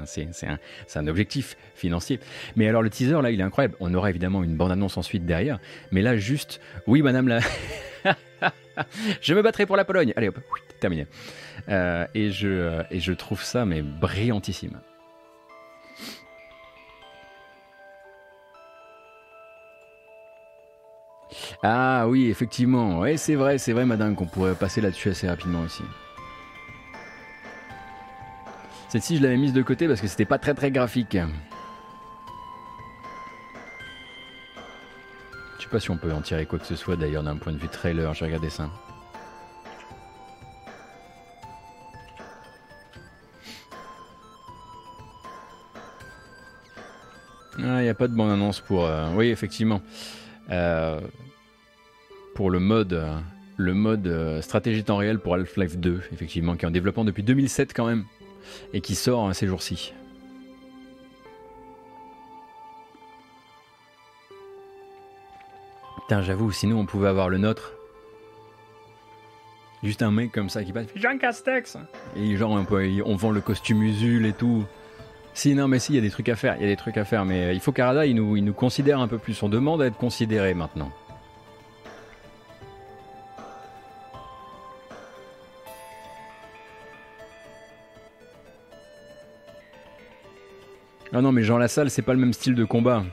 S1: un, objectif financier. Mais alors le teaser là, il est incroyable. On aura évidemment une bande-annonce ensuite derrière, mais là juste, oui madame la... <laughs> je me battrai pour la Pologne. Allez hop, terminé. Euh, et, je, euh, et je trouve ça mais brillantissime. Ah oui, effectivement. Ouais, c'est vrai, c'est vrai, madame, qu'on pourrait passer là-dessus assez rapidement aussi. Cette-ci, je l'avais mise de côté parce que c'était pas très très graphique. Je sais pas si on peut en tirer quoi que ce soit d'ailleurs d'un point de vue trailer, j'ai regardé ça. Ah, il n'y a pas de bonne annonce pour. Euh, oui, effectivement. Euh, pour le mode, le mode euh, stratégie temps réel pour Half-Life 2, effectivement, qui est en développement depuis 2007 quand même et qui sort hein, ces jours-ci. Putain, j'avoue, sinon on pouvait avoir le nôtre. Juste un mec comme ça qui passe, Jean Castex Et genre, on, vend le costume Usul et tout. Si, non, mais si, il y a des trucs à faire, il y a des trucs à faire, mais il faut qu'Arada, il il nous considère un peu plus. On demande à être considéré maintenant. Ah non, mais Jean Lassalle, c'est pas le même style de combat.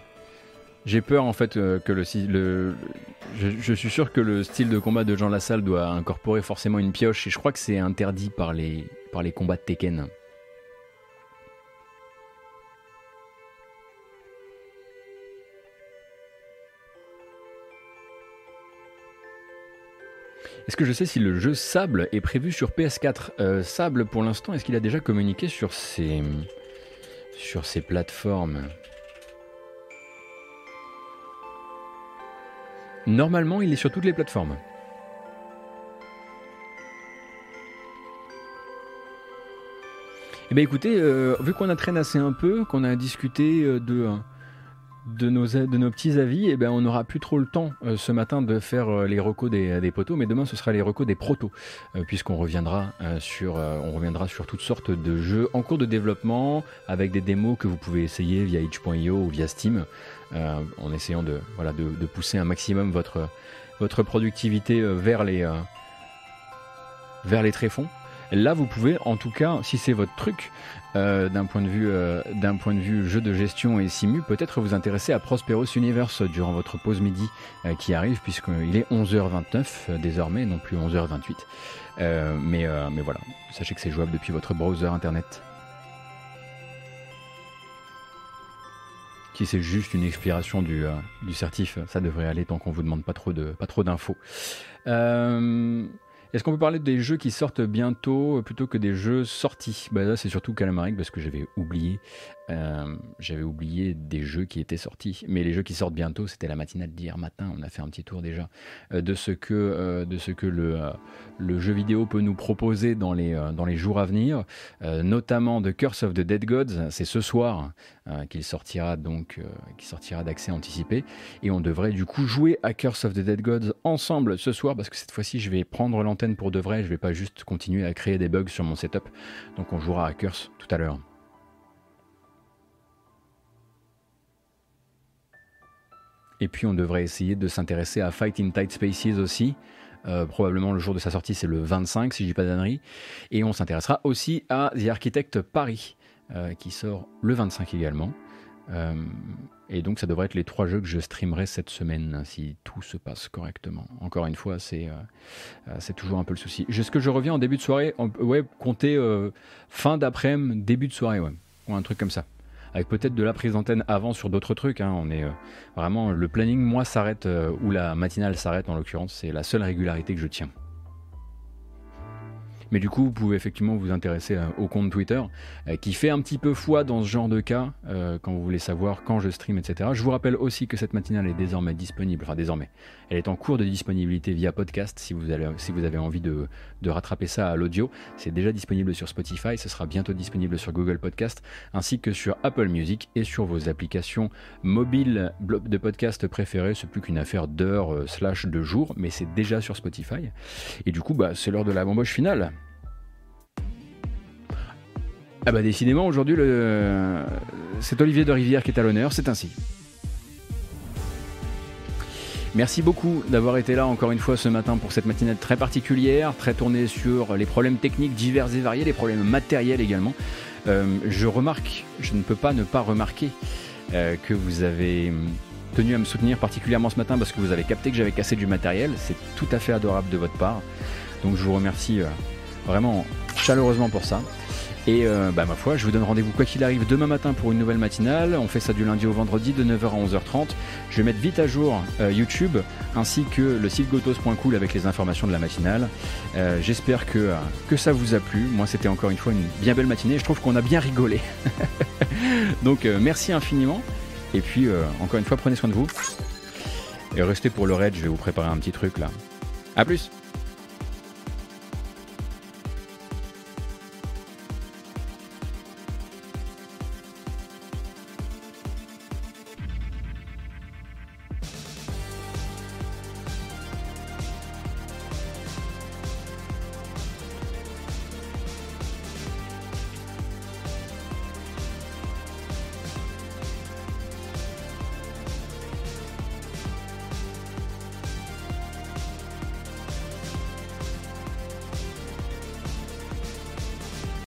S1: J'ai peur en fait euh, que le, le je, suis sûr que le style de combat de Jean Lassalle doit incorporer forcément une pioche et je crois que c'est interdit par les, par les combats de Tekken. Est-ce que je sais si le jeu Sable est prévu sur PS4 euh, Sable pour l'instant, est-ce qu'il a déjà communiqué sur ses sur ces plateformes. Normalement, il est sur toutes les plateformes. Eh bien écoutez, euh, vu qu'on a traîné assez un peu, qu'on a discuté euh, de, de nos, de nos petits avis, eh ben, on n'aura plus trop le temps euh, ce matin de faire euh, les recos des, des, poteaux, mais demain ce sera les recos des protos, euh, puisqu'on reviendra, sur, reviendra sur toutes sortes de jeux en cours de développement, avec des démos que vous pouvez essayer via itch.io ou via Steam, en essayant de, voilà, de, pousser un maximum votre, votre productivité vers les, vers les tréfonds. Là, vous pouvez, en tout cas, si c'est votre truc, euh, d'un point de vue euh, de jeu de gestion et simu, peut-être vous intéresser à Prosperous Universe durant votre pause midi euh, qui arrive puisqu'il est 11h29 désormais, non plus 11h28. mais mais voilà, sachez que c'est jouable depuis votre browser internet. Si c'est juste une expiration du, certif, ça devrait aller tant qu'on vous demande pas trop pas trop d'infos. Est-ce qu'on peut parler des jeux qui sortent bientôt euh, plutôt que des jeux sortis? Bah Là, c'est surtout Calamaric parce que j'avais oublié euh, oublié des jeux qui étaient sortis, mais les jeux qui sortent bientôt, c'était la matinale d'hier matin. On a fait un petit tour déjà euh, de ce que, le, jeu vidéo peut nous proposer dans les, jours à venir, notamment de Curse of the Dead Gods. C'est ce soir qu'il sortira donc, sortira d'accès anticipé, et on devrait du coup jouer à Curse of the Dead Gods ensemble ce soir parce que cette fois-ci, je vais prendre l'antenne pour de vrai. Je vais pas juste continuer à créer des bugs sur mon setup. Donc on jouera à Curse tout à l'heure. Et puis on devrait essayer de s'intéresser à Fight in Tight Spaces aussi. Euh, probablement le jour de sa sortie, c'est le 25, si je dis pas d'annerie. Et on s'intéressera aussi à The Architect Paris, euh, qui sort le 25 également. Euh, et donc ça devrait être les trois jeux que je streamerai cette semaine, si tout se passe correctement. Encore une fois, c'est c'est toujours un peu le souci. Est-ce que je reviens en début de soirée? Ouais, compter fin d'après-midi, début de soirée, ouais. Ou un truc comme ça avec peut-être de la prise d'antenne avant sur d'autres trucs. Hein. On est euh, vraiment le planning, moi, s'arrête euh, ou la matinale s'arrête en l'occurrence. C'est la seule régularité que je tiens. Mais du coup, vous pouvez effectivement vous intéresser euh, au compte Twitter, euh, qui fait un petit peu foi dans ce genre de cas, euh, quand vous voulez savoir quand je stream, etc. Je vous rappelle aussi que cette matinale est désormais disponible, enfin désormais, elle est en cours de disponibilité via podcast, si vous, avez envie de, rattraper ça à l'audio. C'est déjà disponible sur Spotify, ce sera bientôt disponible sur Google Podcast, ainsi que sur Apple Music et sur vos applications mobiles de podcast préférées. C'est plus qu'une affaire d'heures slash de jours, mais c'est déjà sur Spotify. Et du coup, bah, c'est l'heure de la bamboche finale. Ah bah décidément aujourd'hui c'est Olivier de Rivière qui est à l'honneur, c'est ainsi. Merci beaucoup d'avoir été là encore une fois ce matin pour cette matinée très particulière, très tournée sur les problèmes techniques divers et variés, les problèmes matériels également. Euh, je remarque, je ne peux pas ne pas remarquer euh, que vous avez tenu à me soutenir particulièrement ce matin parce que vous avez capté que j'avais cassé du matériel. C'est tout à fait adorable de votre part. Donc je vous remercie euh, vraiment chaleureusement pour ça. Et euh, bah, ma foi, je vous donne rendez-vous quoi qu'il arrive demain matin pour une nouvelle matinale. On fait ça du lundi au vendredi de 9h à 11h30. Je vais mettre vite à jour euh, YouTube ainsi que le site gotos.cool avec les informations de la matinale. Euh, j'espère que, que ça vous a plu. Moi, c'était encore une fois une bien belle matinée. Je trouve qu'on a bien rigolé. <laughs> Donc, merci infiniment. Et puis, encore une fois, prenez soin de vous. Et restez pour le raid, je vais vous préparer un petit truc là. A plus